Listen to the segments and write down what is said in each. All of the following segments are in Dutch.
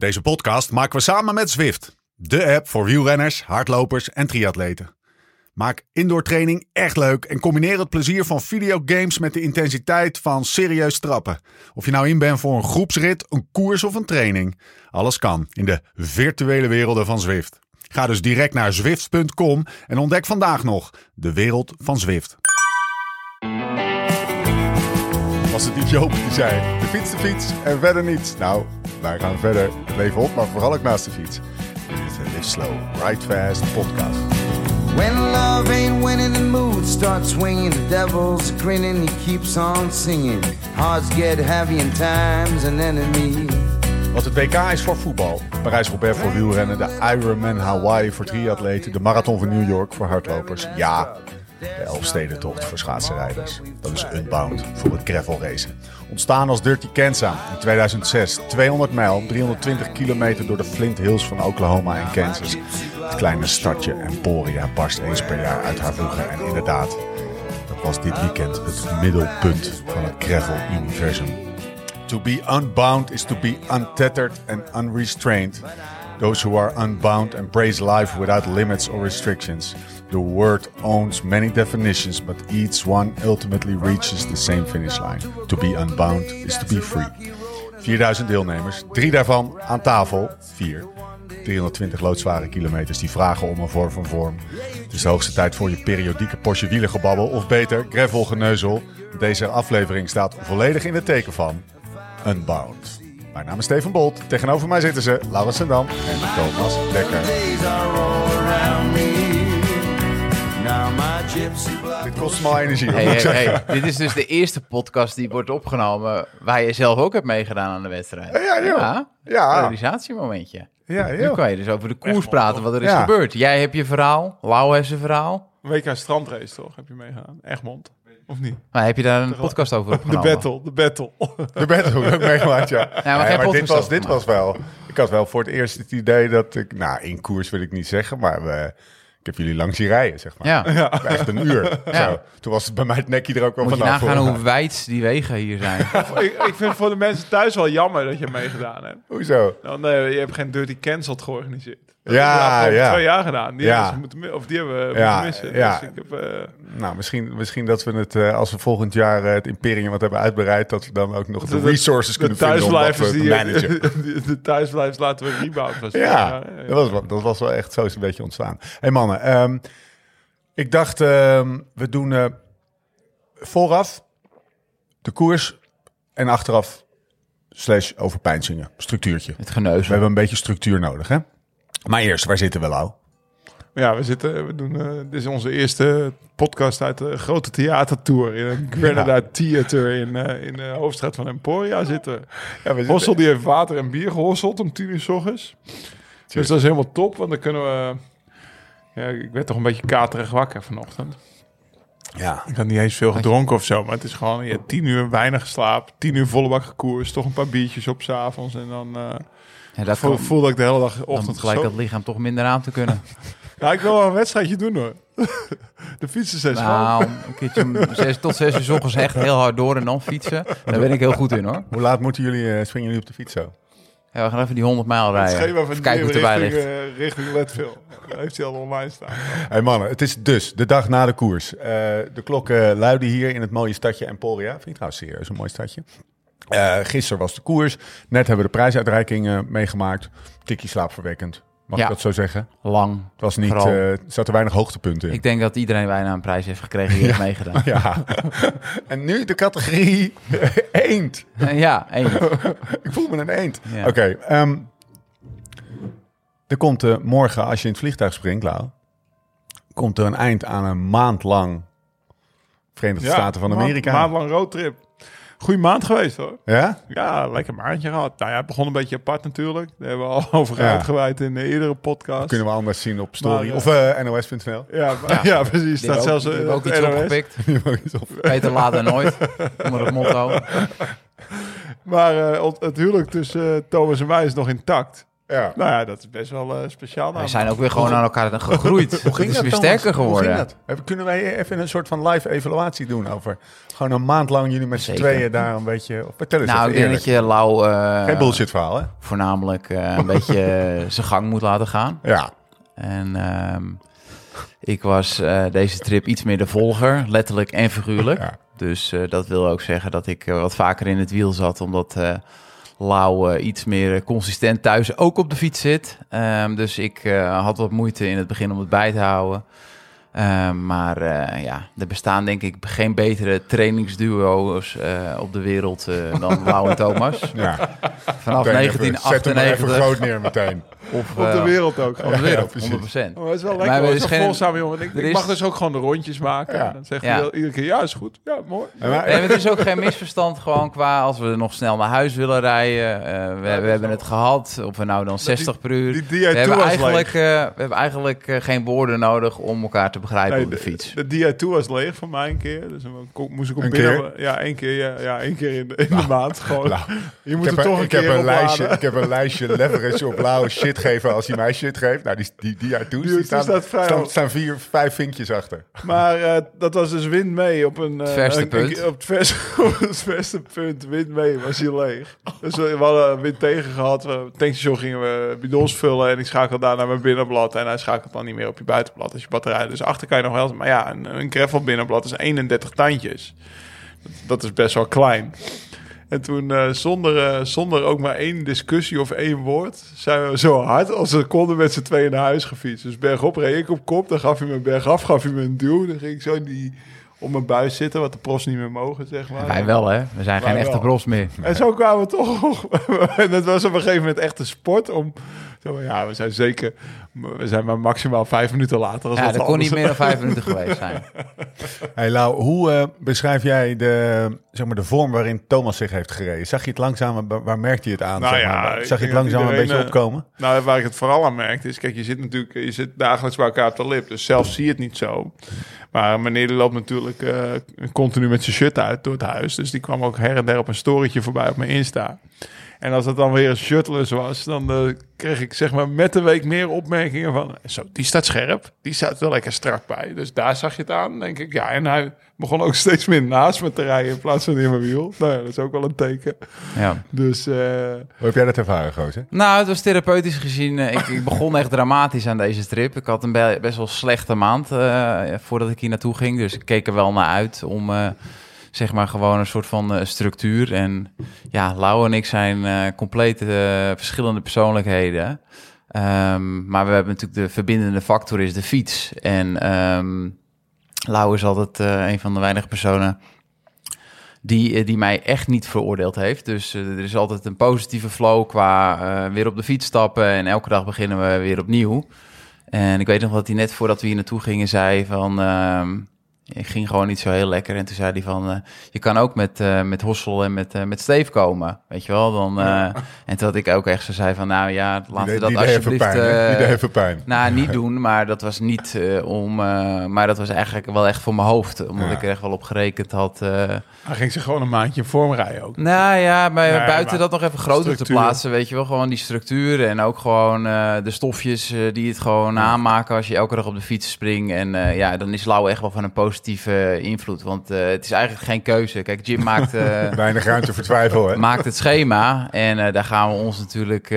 Deze podcast maken we samen met Zwift, de app voor wielrenners, hardlopers en triatleten. Maak indoor training echt leuk en combineer het plezier van videogames met de intensiteit van serieus trappen. Of je nou in bent voor een groepsrit, een koers of een training. Alles kan in de virtuele werelden van Zwift. Ga dus direct naar zwift.com en ontdek vandaag nog de wereld van Zwift. Was het niet Joop die zei, de fiets, de fiets en verder niets. Nou, wij gaan verder het leven op, maar vooral ook naast de fiets. Dit is de Live Slow, Ride Fast podcast. When love ain't winning, the mood starts swinging. The devil's grinning, he keeps on singing. Hearts get heavy and time's an enemy. Wat het WK is voor voetbal, Parijs-Roubaix voor wielrennen, de Ironman Hawaii voor triatleten, de Marathon van New York voor hardlopers. Ja, de Elfstedentocht voor schaatsenrijders. Dat is Unbound voor het gravel racen. Ontstaan als Dirty Kansas in 2006. 200 mijl, 320 kilometer door de Flint Hills van Oklahoma en Kansas. Het kleine stadje Emporia barst eens per jaar uit haar voegen. En inderdaad, dat was dit weekend het middelpunt van het gravel-universum. To be unbound is to be untethered and unrestrained. Those who are unbound embrace life without limits or restrictions. The word owns many definitions, but each one ultimately reaches the same finish line. To be unbound is to be free. 4000 deelnemers, drie daarvan aan tafel, vier. 320 loodzware kilometers die vragen om een vorm van vorm. Het is de hoogste tijd voor je periodieke Porsche wielengebabbel, of beter, gravel geneuzel. Deze aflevering staat volledig in het teken van Unbound. Mijn naam is Steven Bolt. Tegenover mij zitten ze Laurens Sendam en Thomas Dekker. Dit kost me energie, Hey, hey, dit is dus de eerste podcast die wordt opgenomen waar je zelf ook hebt meegedaan aan de wedstrijd. Ja, joh. Ja, Ja, realisatiemomentje. ja, Nu kan je dus over de koers praten, wat er is Ja. gebeurd. Jij hebt je verhaal, Lau heeft zijn verhaal. WK strandrace toch? Heb je meegedaan? Egmond. Of niet? Maar heb je daar een podcast over De opgenomen? battle, de battle. De bed heb ik ook meegemaakt, ja. maar Nee, geen maar dit, was, dit was wel... Ik had wel voor het eerst het idee dat ik... Nou, in koers wil ik niet zeggen, maar we, ik heb jullie langs zien rijden, zeg maar. Ja, Echt een uur. Ja. Zo. Toen was het bij mij het nekje er ook wel moet je vanaf. nagaan hoor. hoe wijd die wegen hier zijn. ik, ik vind voor de mensen thuis wel jammer dat je meegedaan hebt. Hoezo? Nou, nee, je hebt geen Dirty Cancelled georganiseerd. Dat Ja, we ja. twee jaar gedaan. Die Ja. hebben ze moeten, of die hebben we Ja, moeten missen. ja. Dus ik heb, eh, Nou, misschien, misschien dat we het, eh, als we volgend jaar eh, het Imperium wat hebben uitbreid, dat we dan ook nog de, de- resources de kunnen vinden om dat te die managen. de, thuisblijvers laten we rebound. Was Ja, dat was, wel- dat was wel echt zo is een beetje ontstaan. Hé hey mannen, ehm, ik dacht ehm, we doen eh, vooraf de koers en achteraf slash overpeinzingen. Structuurtje. Het We geneuzel. hebben een beetje structuur nodig, hè? Maar eerst, waar zitten we, Lau? Ja, we zitten, we doen, eh, dit is onze eerste podcast uit de grote theatertour in een Granada Theater in, eh, in de hoofdstraat van Emporia zitten. Ja, we Hossel die heeft water en bier gehosseld om tien uur s ochtends. Dus dat is helemaal top, want dan kunnen we... Ja, ik werd toch een beetje katerig wakker vanochtend. Ja, Ik had niet eens veel gedronken of zo, maar het is gewoon ja, tien uur weinig slaap, tien uur volle bak gekoers, toch een paar biertjes op s'avonds en dan eh Ja, dat voel, kan, voel dat ik de hele dag dan ochtend gelijk het lichaam toch minder aan te kunnen. Ja, ik wil wel een wedstrijdje doen hoor. de fietsen zijn schoon. Nou, een keertje om zes, tot zes uur 's ochtends echt heel hard door en dan fietsen. Daar ben ik heel goed in hoor. hoe laat moeten jullie, eh, springen jullie op de fiets zo? Ja, we gaan even die 100 mijl Het rijden. schema van kijken hoe het richting, erbij ligt. eh, richting Leadville. Daar heeft hij al online staan. Hey mannen, het is dus de dag na de koers. Eh, de klokken luiden hier in het mooie stadje Emporia. Vind ik trouwens serieus een mooi stadje. Eh gisteren was de koers. Net hebben we de prijsuitreiking eh, meegemaakt. Tikkie slaapverwekkend. Mag Ja. ik dat zo zeggen? Lang. Het was niet, eh, er zaten weinig hoogtepunten in. Ik denk dat iedereen bijna een prijs heeft gekregen die heeft meegedaan. Ja. en nu de categorie eend. ja, één. Ik voel me een eend. Ja. Oké. ehm, er komt eh, morgen, als je in het vliegtuig springt, Lau, komt er een eind aan een maand lang Verenigde Staten van maand- Amerika. maandlang roadtrip. Goeie maand geweest hoor. Ja? Ja, lekker maandje gehad. Nou ja, het begon een beetje apart natuurlijk. Daar hebben we al over Ja. uitgeweid in de eerdere podcast. Kunnen we anders zien op story Maar, eh, of eh, nos.nl. Ja, maar- ja. precies. Staat zelfs eh, ook op iets NOS. opgepikt. Beter laat dan nooit. Onder het motto. Maar eh, het huwelijk tussen eh, Thomas en mij is nog intact. Ja. Nou ja, dat is best wel eh, speciaal. Wij zijn ook weer gewoon aan elkaar gegroeid. Hoe ging het is dat, weer sterker Hoe geworden. ging dat? Kunnen wij even een soort van live evaluatie doen over... Gewoon een maand lang jullie met z'n tweeën daar een beetje... Of vertel eens Nou, ik denk dat je Lau eh, Geen bullshit verhaal, hè? voornamelijk eh, een beetje zijn gang moet laten gaan. Ja. En ehm, ik was eh, deze trip iets meer de volger, letterlijk en figuurlijk. Ja. Dus eh, dat wil ook zeggen dat ik wat vaker in het wiel zat, omdat eh Lau eh, iets meer consistent thuis ook op de fiets zit. Ehm, dus ik eh, had wat moeite in het begin om het bij te houden. Ehm, maar eh, ja, er bestaan denk ik geen betere trainingsduo's eh, op de wereld eh, dan Lau en Thomas. ja. Vanaf Meteen even- Zet hem maar even 1998 groot neer meteen. of, Op de eh, wereld ook. op de wereld, precies. 100%. Oh, dat is wel Maar lekker. er hoor. is Zo'n geen- volzame jongen. Ik, ik mag dus ook gewoon de rondjes maken. Ja. Dan zegt Ja. hij iedere keer, ja, is goed. Ja, mooi. Maar- Nee, maar het is ook geen misverstand gewoon qua als we nog snel naar huis willen rijden. eh, we, we hebben het gehad, of we nou dan 60 per uur. die we, DI2 hebben was eigenlijk, eh, we hebben eigenlijk eh, geen woorden nodig om elkaar te begrijpen Nee, op de de, fiets. de DI2 was leeg voor mij een keer. Dus dan moest ik op Een binnen... Ja, één keer, ja, ja, één keer in de, in de maand. Gewoon. Nou, je moet ik er heb, toch een, een ik, heb keer een lijstje, ik heb een lijstje leverage op Lau shit geven als hij mij shit geeft. Nou, die, die, die uit toes, Die die staan, staat vrij staan, staan vier, vijf vinkjes achter. Maar eh, dat was dus wind mee op een... eh, verste een- punt. een- op, het verste, op het verste punt, wind mee, was hij leeg. Dus we, we hadden wind tegen gehad. We, het tankstation gingen we bidons vullen en ik schakelde daar naar mijn binnenblad. En hij schakelt dan niet meer op je buitenblad als je batterij. Dus achter kan je nog wel... Maar ja, een, een gravel binnenblad is 31 tandjes. Dat, is best wel klein. En toen, eh, zonder, eh, zonder ook maar één discussie of één woord, zijn we zo hard als we konden met z'n tweeën naar huis gefietst. Dus bergop reed ik op kop, dan gaf hij me bergaf, gaf hij me een duw. Dan ging ik zo in die, op mijn buis zitten, wat de pros niet meer mogen, zeg maar. Wij wel, hè? We zijn Wij geen echte wel. bros meer. En zo kwamen we toch. en het was op een gegeven moment echt een sport om. Zo, ja, we zijn zeker. We zijn maar maximaal vijf minuten later. Als Ja, dat kon niet meer dan vijf minuten geweest zijn. Hey Lau, hoe eh, beschrijf jij de, zeg maar, de vorm waarin Thomas zich heeft gereden? Zag je het langzaam, waar, merkte je het aan? Nou zeg ja, maar? Zag je het dat langzaam een beetje eh, opkomen? Nou, waar ik het vooral aan merkte is, kijk, je zit natuurlijk, je zit dagelijks bij elkaar op de lip, dus zelf zie je het niet zo. Maar meneer die loopt natuurlijk eh, continu met zijn shirt uit door het huis, dus die kwam ook her en der op een storytje voorbij op mijn Insta. En als het dan weer een shirtless was, dan eh, kreeg ik zeg maar met de week meer opmerkingen van... Zo, die staat scherp, die staat wel lekker strak bij. Dus daar zag je het aan, denk ik. Ja, en hij begon ook steeds meer naast me te rijden in plaats van in mijn wiel. Nou ja, dat is ook wel een teken. Ja. Dus eh, Hoe heb jij dat ervaren, Gozer? Nou, het was therapeutisch gezien. eh, ik, ik begon echt dramatisch aan deze trip. Ik had een be- best wel slechte maand eh, voordat ik hier naartoe ging. Dus ik keek er wel naar uit om eh, zeg maar gewoon een soort van eh, structuur. En ja, Lau en ik zijn eh, compleet eh, verschillende persoonlijkheden. Ehm, maar we hebben natuurlijk de verbindende factor is de fiets. En ehm Lau is altijd een van de weinige personen die, die mij echt niet veroordeeld heeft. Dus er is altijd een positieve flow qua weer op de fiets stappen. En elke dag beginnen we weer opnieuw. En ik weet nog dat hij net voordat we hier naartoe gingen zei van... ik ging gewoon niet zo heel lekker. En toen zei hij van, eh, je kan ook met, eh, met Hossel en met, eh, met Steve komen. Weet je wel? Dan, En toen had ik ook echt zo zei van, nou ja, laten we dat die alsjeblieft... pijn? Die even pijn. nou, niet doen, maar dat was niet om. maar dat was eigenlijk wel echt voor mijn hoofd. Omdat Ja. ik er echt wel op gerekend had. hij ging zich gewoon een maandje in vorm rijden ook. nou ja, maar buiten maar dat nog even groter te plaatsen, weet je wel. Gewoon die structuur en ook gewoon de stofjes die het gewoon aanmaken als je elke dag op de fiets springt. En ja, dan is Lau echt wel van een positieve invloed. Want eh, het is eigenlijk geen keuze. Kijk, Jim maakt, eh, Weinig ruimte voor twijfel, hè? maakt het schema. En eh, daar gaan we ons natuurlijk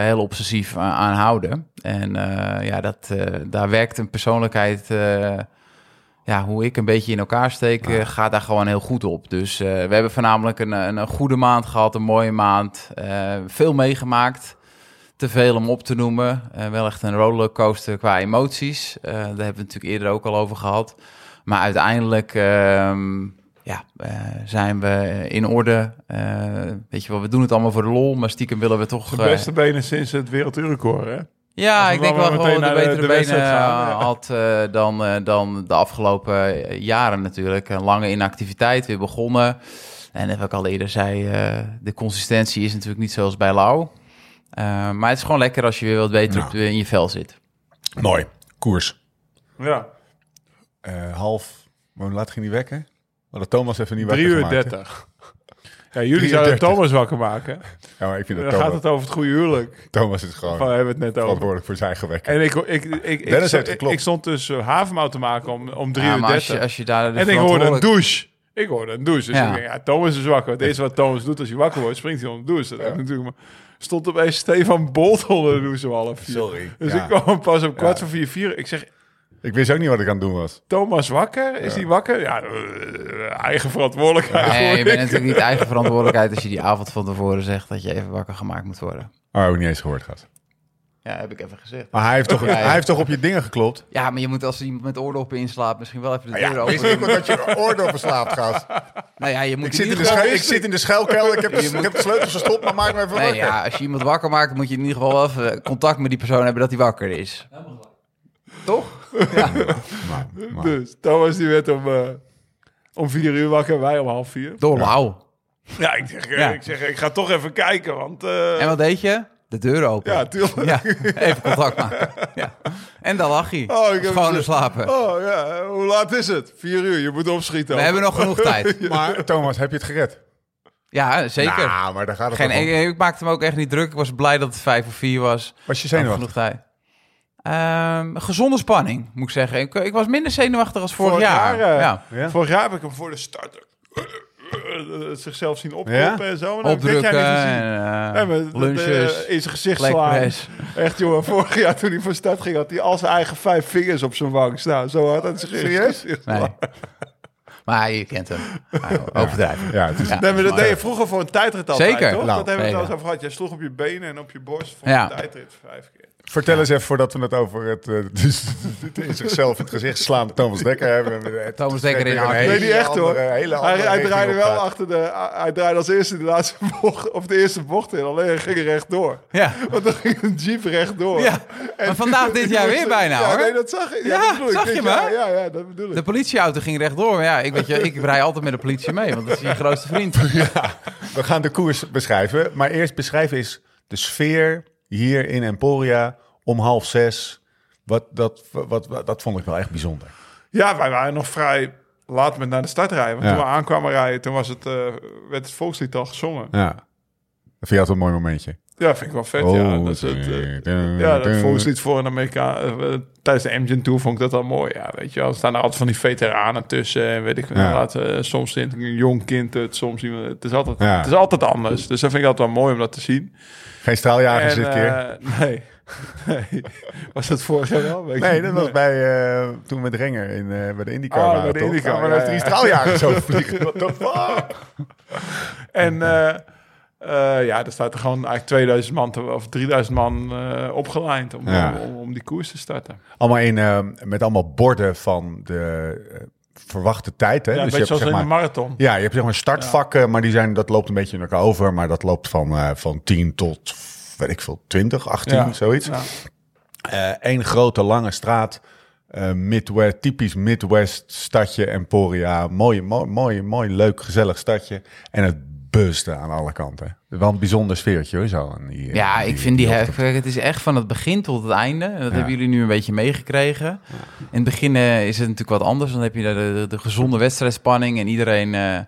heel obsessief aan, aan houden. En ja, dat, daar werkt een persoonlijkheid... ja, hoe ik een beetje in elkaar steek, gaat daar gewoon heel goed op. Dus we hebben voornamelijk een, een, een goede maand gehad, een mooie maand. veel meegemaakt. Te veel om op te noemen. Wel echt een rollercoaster qua emoties. Daar hebben we het natuurlijk eerder ook al over gehad. Maar uiteindelijk ehm, ja, eh, zijn we in orde. Eh, weet je wel, we doen het allemaal voor de lol, maar stiekem willen we toch... De eh, beste benen sinds het wereldrecord, hè? ja, ik denk wel gewoon de betere de benen gaan, eh, ja. had eh, dan, eh, dan de afgelopen eh, jaren natuurlijk. Een lange inactiviteit, weer begonnen. En wat ik al eerder zei, eh, de consistentie is natuurlijk niet zoals bij Lau. Eh, maar het is gewoon lekker als je weer wat beter op, in je vel zit. Mooi. Koers. Ja. Eh, half... Hoe laat ging die wekken? We hadden Thomas even niet 3 wakker uur gemaakt, hè? 30. Ja, jullie zouden 33. Thomas wakker maken. Ja, maar ik vind Dan dat gaat Thomas, het over het goede huwelijk. Thomas is gewoon hebben het net over? verantwoordelijk voor zijn gewek. En ik, ik, ik, ik, Dennis ik, heeft ik, geklopt. stond dus uh, havermout te maken om, om drie Ja, uur maar als je, als je daar de En ik hoorde een douche. Ik hoorde een douche. Dus Ja. ik denk, ja, Thomas is wakker. Het eerste wat Thomas doet als hij wakker wordt, springt hij onder de douche. Dat is natuurlijk maar stond opeens Stefan Bolt onder de douche om half vier. Sorry. Dus Ja. ik kwam pas om kwart Ja. voor vier, vier. Ik zeg, Ik wist ook niet wat ik aan het doen was. Thomas wakker? Is hij wakker? Ja, eh, eigen verantwoordelijkheid. Nee, je bent natuurlijk niet eigen verantwoordelijkheid als je die avond van tevoren zegt dat je even wakker gemaakt moet worden. Oh, ook niet eens gehoord gehad. Ja, heb ik even gezegd. Maar hij heeft toch, Ja, ja. hij heeft toch op je dingen geklopt? Ja, maar je moet als iemand met oordoppen inslaapt misschien wel even de Ja, deur wist open ik dat je oordoppen slaapt, gast. Nou ja, je moet Ik zit, in de schuil, ik zit in de schuilkelder, ik heb, de, moet- ik heb de sleutels verstopt, maar maak me even Nee, wakker. ja, als je iemand wakker maakt, moet je in ieder geval wel even contact met die persoon hebben dat hij wakker is. Toch? Ja. Maar, maar- Dus Thomas die werd om, eh, om vier uur wakker, wij om half vier. Door lauw. Ja, ik zeg, Ja. ik, zeg ik ga toch even kijken, want... eh, En wat deed je? De deur open. ja, tuurlijk. Ja, even contact maken. Ja. En dan lag hij. Oh, ik Gewoon het- slapen. Oh ja, hoe laat is het? Vier uur, je moet opschieten. We hebben nog genoeg tijd. maar Thomas, heb je het gered? Ja, zeker. Nou, maar daar gaat het Geen, toch om. ik, ik maakte hem ook echt niet druk. Ik was blij dat het vijf of vier was. Was je zenuwachtig? Genoeg tijd. Ehm, gezonde spanning, moet ik zeggen. Ik, ik was minder zenuwachtig als vorig, Vorig jaar. jaar, eh, ja. Ja? Vorig jaar heb ik hem voor de start eh, zichzelf zien opkloppen Ja? en zo. En Opdrukken jaar niet gezien. eh, Nee, lunches, eh, in zijn gezicht slaan. Echt, jongen. Vorig jaar toen hij voor start ging, had hij al zijn eigen vijf vingers op zijn wang staan. Zo hard had hij Serieus? Nee. Maar je kent hem. Overdrijven. Ja, het is, Nee, maar dat deed je vroeger voor een tijdrit altijd, Zeker. toch? Nou, dat hebben we het al eens over gehad. Jij sloeg op je benen en op je borst voor Ja. een tijdrit vijf keer. Vertel eens even voordat we het over het, eh, dus, het in zichzelf het gezicht slaan Thomas Dekker hebben. Thomas Dekker in hele Nee, niet echt hoor. hele Hij, andere hij draaide wel gaat. achter de... Hij draaide als eerste de laatste bocht, of de eerste bocht in. Alleen hij ging er rechtdoor. Ja. Want dan ging een jeep rechtdoor. ja, maar vandaag dit jaar weer bijna ja, hoor. nee, dat zag ik. Ja, Ja, dat bedoel ik. zag Dit je jaar, me? Ja, ja, dat bedoel ik. De politieauto ging rechtdoor. Maar ja, ik, weet je, ik rij altijd met de politie mee, want dat is je grootste vriend. We gaan de koers beschrijven. Maar eerst beschrijven is de sfeer hier in Emporia om half zes. Wat, dat, wat, wat, dat vond ik wel echt bijzonder. Ja, wij waren nog vrij laat met naar de start rijden. Want Ja. toen we aankwamen rijden, toen was het, eh, werd het volkslied al gezongen. Ja. Dat vind je altijd een mooi momentje. Ja, vind ik wel vet. Oh, ja, dat is het, eh, ja, dat volkslied voor een Amerikaan. eh, tijdens de Engine Tour vond ik dat wel mooi. Ja, weet je wel. Er staan er altijd van die veteranen tussen. En weet ik Ja. eh, soms zit een jong kind het, soms iemand. Het is, altijd, Ja. het is altijd anders. Dus dat vind ik altijd wel mooi om dat te zien. Geen straaljagers dit keer. nee. nee. Was dat vorig jaar wel? Nee, dat was bij, toen met Renger in, bij de IndyCar. Oh, bij de? IndyCar, Maar ja, heeft drie ja. straaljagers over vliegen. What the fuck? En eh, ja, er staat er gewoon eigenlijk 2000 man te- of 3000 man eh opgelijnd om, Ja. om, om, om die koers te starten. Allemaal in, eh, met allemaal borden van de verwachte tijd. Hè? Ja, een dus je hebt, zoals zeg in maar, de marathon. Ja, je hebt zeg maar startvakken, maar die zijn, dat loopt een beetje in elkaar over. Maar dat loopt van, van 10 tot, weet ik veel, 20, 18, Ja. zoiets. Eén grote lange straat. eh, Midwest, typisch Midwest stadje Emporia. Mooi, mooi, mooi, mooi, leuk, gezellig stadje. En het buste aan alle kanten. Wel een bijzonder sfeertje hoor, zo. die- Ja, ik vind die, hef- het is echt van het begin tot het einde. En dat Ja. hebben jullie nu een beetje meegekregen. In het begin eh, is het natuurlijk wat anders. Dan heb je de, de, de gezonde wedstrijdspanning en iedereen... eh,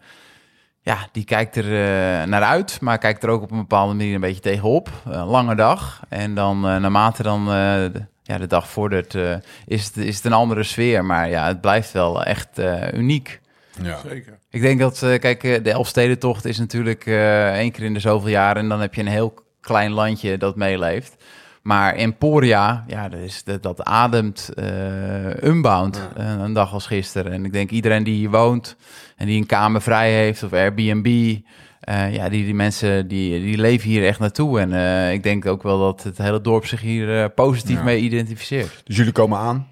ja, die kijkt er eh, naar uit, maar kijkt er ook op een bepaalde manier een beetje tegenop. Een lange dag. En dan eh, naarmate dan eh, de, ja, de dag vordert, eh, is, het, is het een andere sfeer. Maar ja, het blijft wel echt eh, uniek. Ja. Zeker. Ik denk dat, eh, kijk, eh, de Elfstedentocht is natuurlijk eh één keer in de zoveel jaren. En dan heb je een heel klein landje dat meeleeft. Maar Emporia, ja, dat, is, dat, dat ademt eh unbound. een dag als gisteren. En ik denk iedereen die hier woont en die een kamer vrij heeft of Airbnb... eh, ja, die, die mensen die, die leven hier echt naartoe. En eh, ik denk ook wel dat het hele dorp zich hier positief Ja. mee identificeert. Dus jullie komen aan.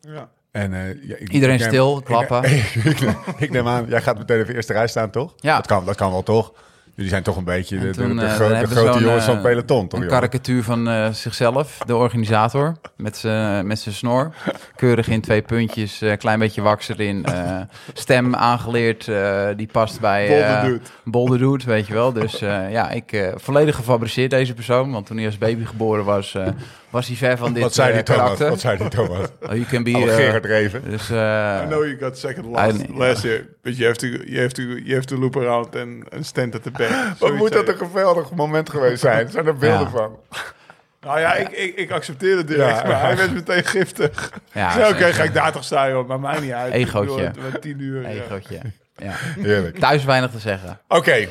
Ja. En, eh, ja, ik- Iedereen ik neem- stil, ik- klappen. Ik, neem- ik neem aan, jij gaat meteen even eerste rij staan, toch? Ja. Dat kan, dat kan wel, toch? Jullie zijn toch een beetje de, En de, toen, de, eh, gro- de grote jongens van eh, het peloton, toch? Een karikatuur van zichzelf, de organisator, met zijn met zijn snor. Keurig in twee puntjes, een klein beetje wax erin. eh, stem aangeleerd, die past bij... Bolder dude. Bolder dude, weet je wel. Dus ja, ik volledig gefabriceerd deze persoon. Want toen hij als baby geboren was, was hij ver van dit Wat zei eh, die Thomas? Wat zei die Thomas? Oh, you can be... Oh, eh, Gerard Reven. dus, eh, I know you got second last, I- last year, but you have to you have to you have to loop around and, and stand at the back. Wat moet dat een geweldig moment geweest zijn? Zijn er beelden Ja. van? Nou ja, ik, ik, ik accepteerde het direct, Ja. maar hij werd meteen giftig. Ja, Oké, zeker. ga ik daar toch staan, joh. Maar mij niet uit. Egootje. Werd tien uur. ja. Egootje. Ja. Heerlijk. Thuis weinig te zeggen. Oké,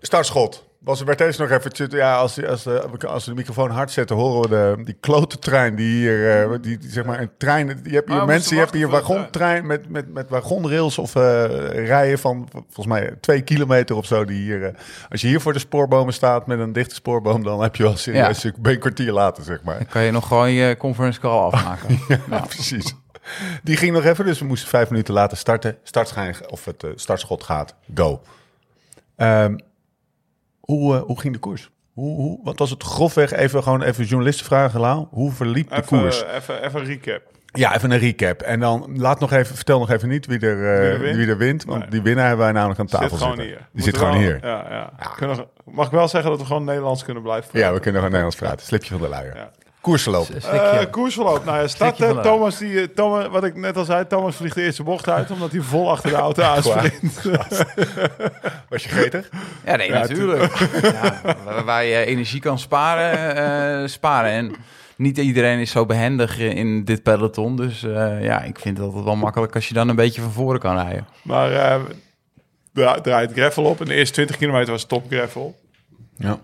startschot. Was er werd eens nog even... Ja, als, als, de, als we de microfoon hard zetten, horen we de, die klote trein die hier... eh, die, die, zeg maar een trein... Je hebt hier Ah, we mensen, je hebt hier wagontrein met, met, met wagonrails of eh, rijen van volgens mij twee kilometer of zo. Die hier, eh, als je hier voor de spoorbomen staat met een dichte spoorboom, dan heb je wel serieus Ja. een kwartier later, zeg maar. Dan kan je nog gewoon je conference call afmaken. Ja, precies. Die ging nog even, dus we moesten vijf minuten later starten. Startschijn, of het eh, startschot gaat, go. Ehm, hoe, eh, hoe ging de koers? Hoe, hoe, wat was het grofweg? Even gewoon even journalisten vragen, Lau. Hoe verliep de koers? even, even een recap. Ja, even een recap. En dan laat nog even, vertel nog even niet wie er, eh, Wie er wint? Want Nee. die winnaar hebben wij namelijk aan tafel Zit zitten. hier. Die zit gewoon hier. Ja, ja. Kunnen mag ik wel zeggen dat we gewoon Nederlands kunnen blijven? Ja, we kunnen gewoon Nederlands praten. Slipje van de luier. Ja. Koersverloop. Eh, koersverloop. Nou ja, van de- Thomas, die, eh, Thomas, wat ik net al zei, Thomas vliegt de eerste bocht uit, omdat hij vol achter de auto aansprint. Was je gretig? Ja, nee, natuurlijk. Ja, waar- waar je energie kan sparen, eh, sparen. En niet iedereen is zo behendig in dit peloton. Dus eh, ja, ik vind het altijd wel makkelijk als je dan een beetje van voren kan rijden. maar eh dra- draait gravel op. En de eerste 20 kilometer was top gravel. Ja.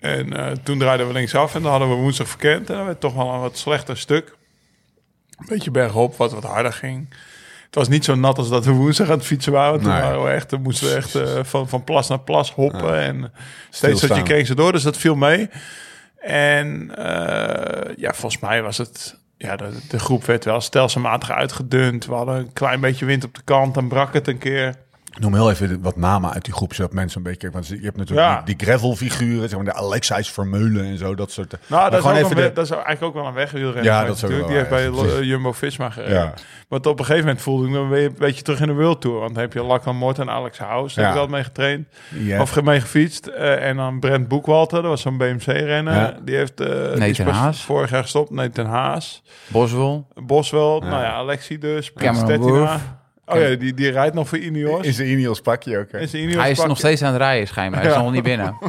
En eh, toen draaiden we linksaf en dan hadden we woensdag verkend. En dan werd het toch wel een wat slechter stuk. Een beetje bergop, wat wat harder ging. Het was niet zo nat als dat we woensdag aan het fietsen waren. Toen Nee. waren we echt, dan moesten we echt eh, van, van plas naar plas hoppen. En steeds dat je kreeg ze door, dus dat viel mee. En eh, ja, volgens mij was het... Ja, de, de groep werd wel stelselmatig uitgedund. We hadden een klein beetje wind op de kant. Dan brak het een keer. Noem heel even wat namen uit die groep, zodat mensen een beetje... Want je hebt natuurlijk Ja. die, die gravel-figuren, zeg maar de Alexis Vermeulen en zo, dat soort... Nou, Maar dat is, even een, de- we- dat is eigenlijk ook wel een wegwielrenner. Ja, dat natuurlijk. wel Die heeft bij eh, Jumbo-Visma gereden. Ja. Maar op een gegeven moment voelde ik me weer een beetje terug in de World Tour. Want dan heb je Lachlan Mort en Alex House. Daar Ja. heb ik altijd mee getraind. Ja. Of mee gefietst. Eh, en dan Brent Boekwalter, dat was zo'n BMC-renner. Ja. Die heeft eh, die is Nathan pas Haas. vorig jaar gestopt. Nathan Haas. Boswell, Boswell. Nou ja, Alexi dus. Cameron. Oh ja, die, die rijdt nog voor Ineos. In zijn Ineos pakje ook, hè? In zijn Ineos hij is pakje. nog steeds aan het rijden schijnbaar. Hij is Ja. nog niet binnen.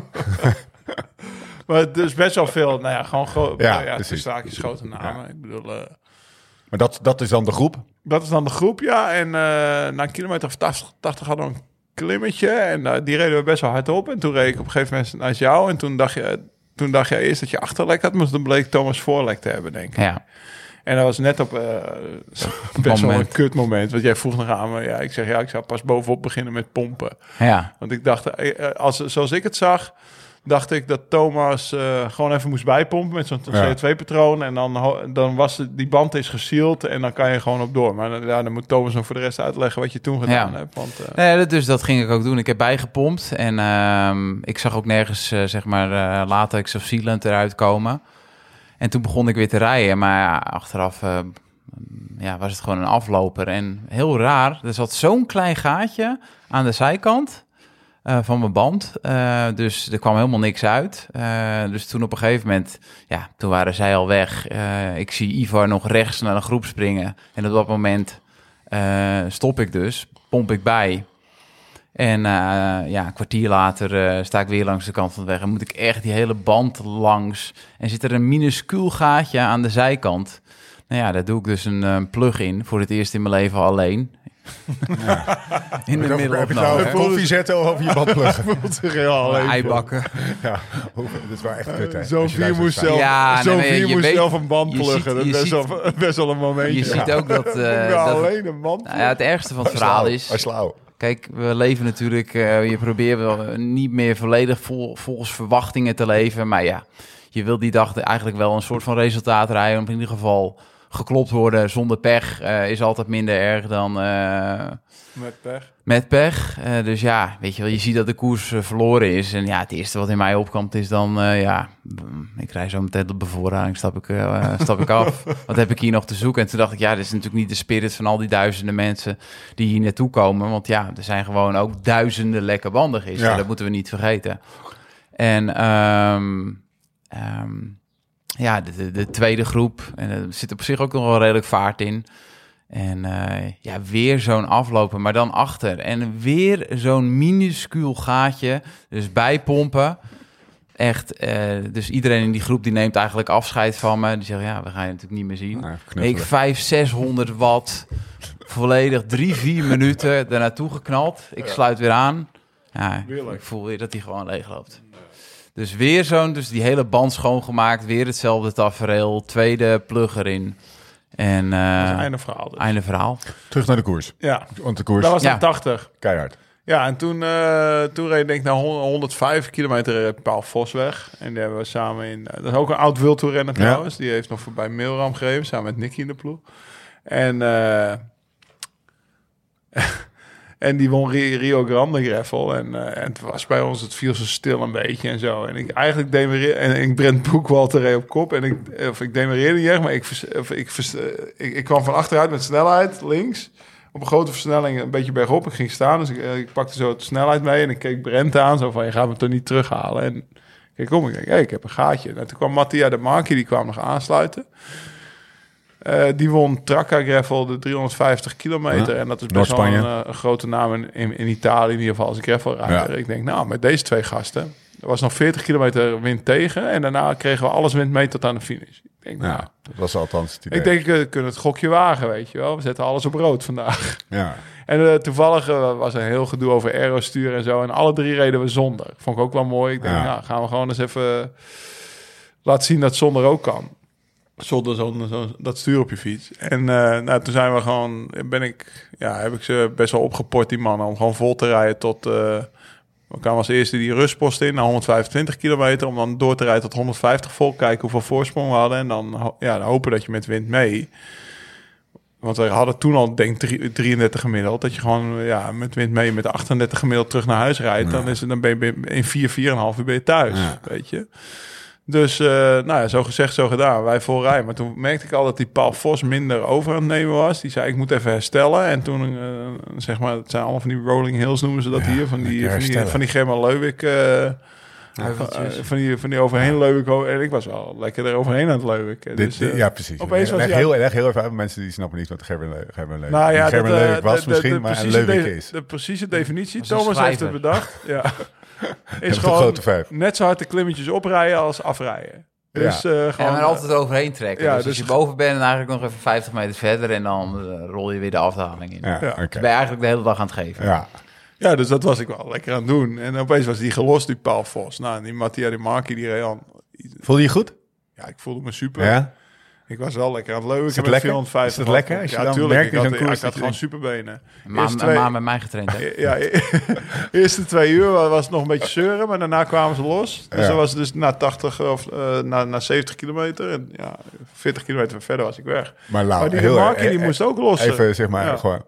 Maar dus best wel veel. Nou ja, gewoon gro- Ja, ja, ja, grote namen. Ik bedoel... eh, Maar dat, dat is dan de groep. Dat is dan de groep, ja. En eh, na een kilometer of 80, 80 hadden we een klimmetje. En eh, die reden we best wel hard op. En toen reed ik op een gegeven moment naast jou. En toen dacht je, toen dacht je eerst dat je achterlek had. Maar toen bleek Thomas voorlek te hebben, denk ik. Ja, En dat was net op eh, best wel een kut moment. Want jij vroeg nog aan me. Ja, ik zeg, ja, ik zou pas bovenop beginnen met pompen. ja. Want ik dacht, eh, eh, als, zoals ik het zag... dacht ik dat Thomas gewoon even moest bijpompen met zo'n Ja. CO2-patroon. En dan, dan was het, die band is gesield en dan kan je gewoon op door. Maar ja, dan moet Thomas nog voor de rest uitleggen wat je toen gedaan Ja. hebt. Want, eh, Nee, dat- dus dat ging ik ook doen. Ik heb bijgepompt. En ehm, ik zag ook nergens, zeg maar, latex of sealant eruit komen. En toen begon ik weer te rijden. Maar ja, achteraf eh, ja, was het gewoon een afloper. En heel raar, er zat zo'n klein gaatje aan de zijkant eh, van mijn band. Eh, dus er kwam helemaal niks uit. Dus toen op een gegeven moment, ja, toen waren zij al weg. Ik zie Ivar nog rechts naar de groep springen. En op dat moment stop ik dus, pomp ik bij. En eh, ja, een kwartier later eh, sta ik weer langs de kant van de weg. En moet ik echt die hele band langs. En zit er een minuscuul gaatje aan de zijkant. Nou ja, daar doe ik dus een eh, plug in. Voor het eerst in mijn leven alleen. in de Heb middel je het nou koffie zetten of over je band pluggen? alleen. Eibakken. ja, dat is wel echt kut, hè? Zo'n vier zo moest zelf, Ja, nee, vier je moest weet- zelf een band pluggen. ziet- dat is best, wel, best wel een momentje. Je ziet ook dat... eh, Ja, dat alleen een band nou ja, het ergste van het verhaal is... Hij is lauw. Kijk, we leven natuurlijk, eh, je probeert wel niet meer volledig vol, volgens verwachtingen te leven. Maar ja, je wil die dag eigenlijk wel een soort van resultaat rijden. Of in ieder geval geklopt worden zonder pech eh, is altijd minder erg dan eh, Met pech. met pech. Eh, dus ja, weet je wel, je ziet dat de koers verloren is. En ja, het eerste wat in mij opkomt is dan, ja, mm, ik rij zo meteen op bevoorrading, stap ik, stap ik af. Wat heb ik hier nog te zoeken? En toen dacht ik, ja, dit is natuurlijk niet de spirit van al die duizenden mensen die hier naartoe komen. Want ja, er zijn gewoon ook duizenden lekker banden gisteren. Ja. Dat moeten we niet vergeten. En ehm, ja, de, de, de tweede groep, en er zit op zich ook nog wel redelijk vaart in. En eh, ja, weer zo'n aflopen, maar dan achter. En weer zo'n minuscuul gaatje. Dus bijpompen. Echt, eh, dus iedereen in die groep die neemt eigenlijk afscheid van me. Die zegt, ja, we gaan je natuurlijk niet meer zien. Nou, ik 500, 600 watt. Volledig drie, vier minuten er naartoe geknald. Ik sluit weer aan. Ja, ik voel weer dat hij gewoon leeg loopt. Dus weer zo'n, dus die hele band schoongemaakt. Weer hetzelfde tafereel. Tweede plug erin. En eh, einde verhaal. dus. einde verhaal. Terug naar de koers. Ja, Want de koers, dat was Ja. dan 80. keihard. Ja, en toen, eh toen reed ik naar 105 kilometer eh, Paul Vos weg. En die hebben we samen in... dat is ook een oud wildtoerrenner Ja. trouwens. Die heeft nog voorbij Milram gereden, samen met Nicky in de ploeg. En, eh, en die won Ri- Rio Grande Gravel. En, eh, en het was bij ons, het viel zo stil een beetje en zo. En ik eigenlijk demereerde... En ik Brent Boekwalter op kop. En ik, of ik demereerde niet echt, maar ik, of eh, ik, ik kwam van achteruit met snelheid, links op een grote versnelling een beetje bergop. Ik ging staan, dus ik, eh, ik pakte zo de snelheid mee en ik keek Brent aan, zo van, je gaat me toch niet terughalen? En ik keek om, ik denk, ik heb een gaatje. En toen kwam Mattia de Marchi, die kwam nog aansluiten. Eh, die won Tracca Gravel de 350 kilometer. Ja. En dat is best wel een, eh, een grote naam in, in, in Italië, in ieder geval als gravelrijder. Ja. Ik denk, nou, met deze twee gasten... Er was nog 40 kilometer wind tegen. En daarna kregen we alles wind mee tot aan de finish. Ik denk, nou, Ja, dat was althans het idee. ik denk, we kunnen het gokje wagen, weet je wel. We zetten alles op rood vandaag. Ja. En eh, toevallig eh, was er een heel gedoe over aerostuur en zo. En alle drie reden we zonder. Vond ik ook wel mooi. Ik denk, Ja. nou, gaan we gewoon eens even laten zien dat zonder ook kan. Zonder zo'n zo, dat stuur op je fiets. En eh, nou, toen zijn we gewoon, ben ik, ja, heb ik ze best wel opgeport, die mannen, om gewoon vol te rijden tot. eh we kwamen als eerste die rustpost in, naar 125 kilometer, om dan door te rijden tot 150 vol, kijken hoeveel voorsprong we hadden. En dan, ja, dan hopen dat je met wind mee. Want we hadden toen al, denk ik, drie- 33 gemiddeld. Dat je gewoon ja, met wind mee met 38 gemiddeld terug naar huis rijdt. Dan, is het, dan ben je in 4, 4,5 uur ben je thuis, Ja. weet je. Dus, eh, nou ja, zo gezegd, zo gedaan. Wij vol rijden. Maar toen merkte ik al dat die Paul Vos minder over aan het nemen was. Die zei, ik moet even herstellen. En toen, eh, zeg maar, het zijn allemaal van die rolling hills noemen ze dat Ja, hier. Van die, van die, van die Germa Leuwik... eh, van, die, van die overheen Leuwik. ho- En ik was wel lekker er overheen aan het. Dit, Dus, dit- eh, ja, precies. opeens was leg, heel, leg heel even uit, mensen die snappen niet wat Gerben Le- Gerben Leuk Nou ja, Gerben dat, eh, Leuk was de- misschien, de, maar een Leuk de- is. De precieze definitie, Thomas heeft het bedacht. Ja. is gewoon net zo hard de klimmetjes oprijden als afrijden. Dus eh Ja, gewoon... maar altijd overheen trekken. Ja, dus als dus- je boven bent, dan eigenlijk nog even 50 meter verder en dan eh, rol je weer de afdaling in. Ja. Dan ben je eigenlijk de hele dag aan het geven. Ja, Ja, dus dat was ik wel lekker aan het doen. En opeens was die gelost, die Paul Vos. Nou, en die Mattia de Marchi, die reed aan. voelde je goed? Ja, ik voelde me super. Ja? Ik was wel lekker aan het leuken. Is het met lekker? 450 Is het lekker? Als je ja, dan tuurlijk. merkt Ik had, koers ik had gewoon superbenen. Twee- maand met mij getraind, hè? Ja, eerste twee uur was het nog een beetje zeuren, maar daarna kwamen ze los. Dus Ja. dat was dus na 80 of eh, na, na 70 kilometer. En ja, 40 kilometer verder was ik weg. Maar, Lau, maar die heel Markie, die eh, moest ook lossen. Even zeg maar Ja. gewoon.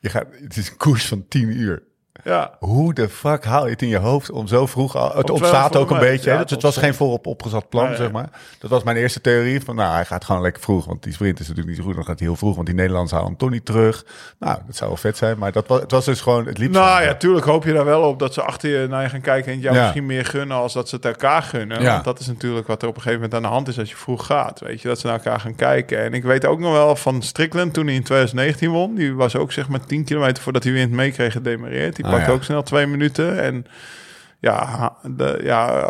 Je gaat, het is een koers van 10 uur. Ja, Hoe de fuck haal je het in je hoofd om zo vroeg al... Het ontstaat 12 ook een beetje. hè? Dus het het was geen voorop opgezet plan, Nee, zeg maar. Dat was mijn eerste theorie. Van, nou, hij gaat gewoon lekker vroeg. Want die sprint is natuurlijk niet zo goed. Dan gaat hij heel vroeg. Want die Nederlanders halen hem toch niet terug. Nou, dat zou wel vet zijn. Maar dat was, het was dus gewoon... Het liep nou zo. ja, tuurlijk hoop je daar wel op dat ze achter je naar je gaan kijken en het jou misschien meer gunnen als dat ze het elkaar gunnen. Want dat is natuurlijk wat er op een gegeven moment aan de hand is als je vroeg gaat. Weet je, dat ze naar elkaar gaan kijken. En ik weet ook nog wel van Strickland toen hij in 2019 won. Die was ook zeg maar 10 kilometer voordat hij wind meekreeg gedemareerd. Die Ah, pakte ja. ook snel twee minuten. En ja, de, ja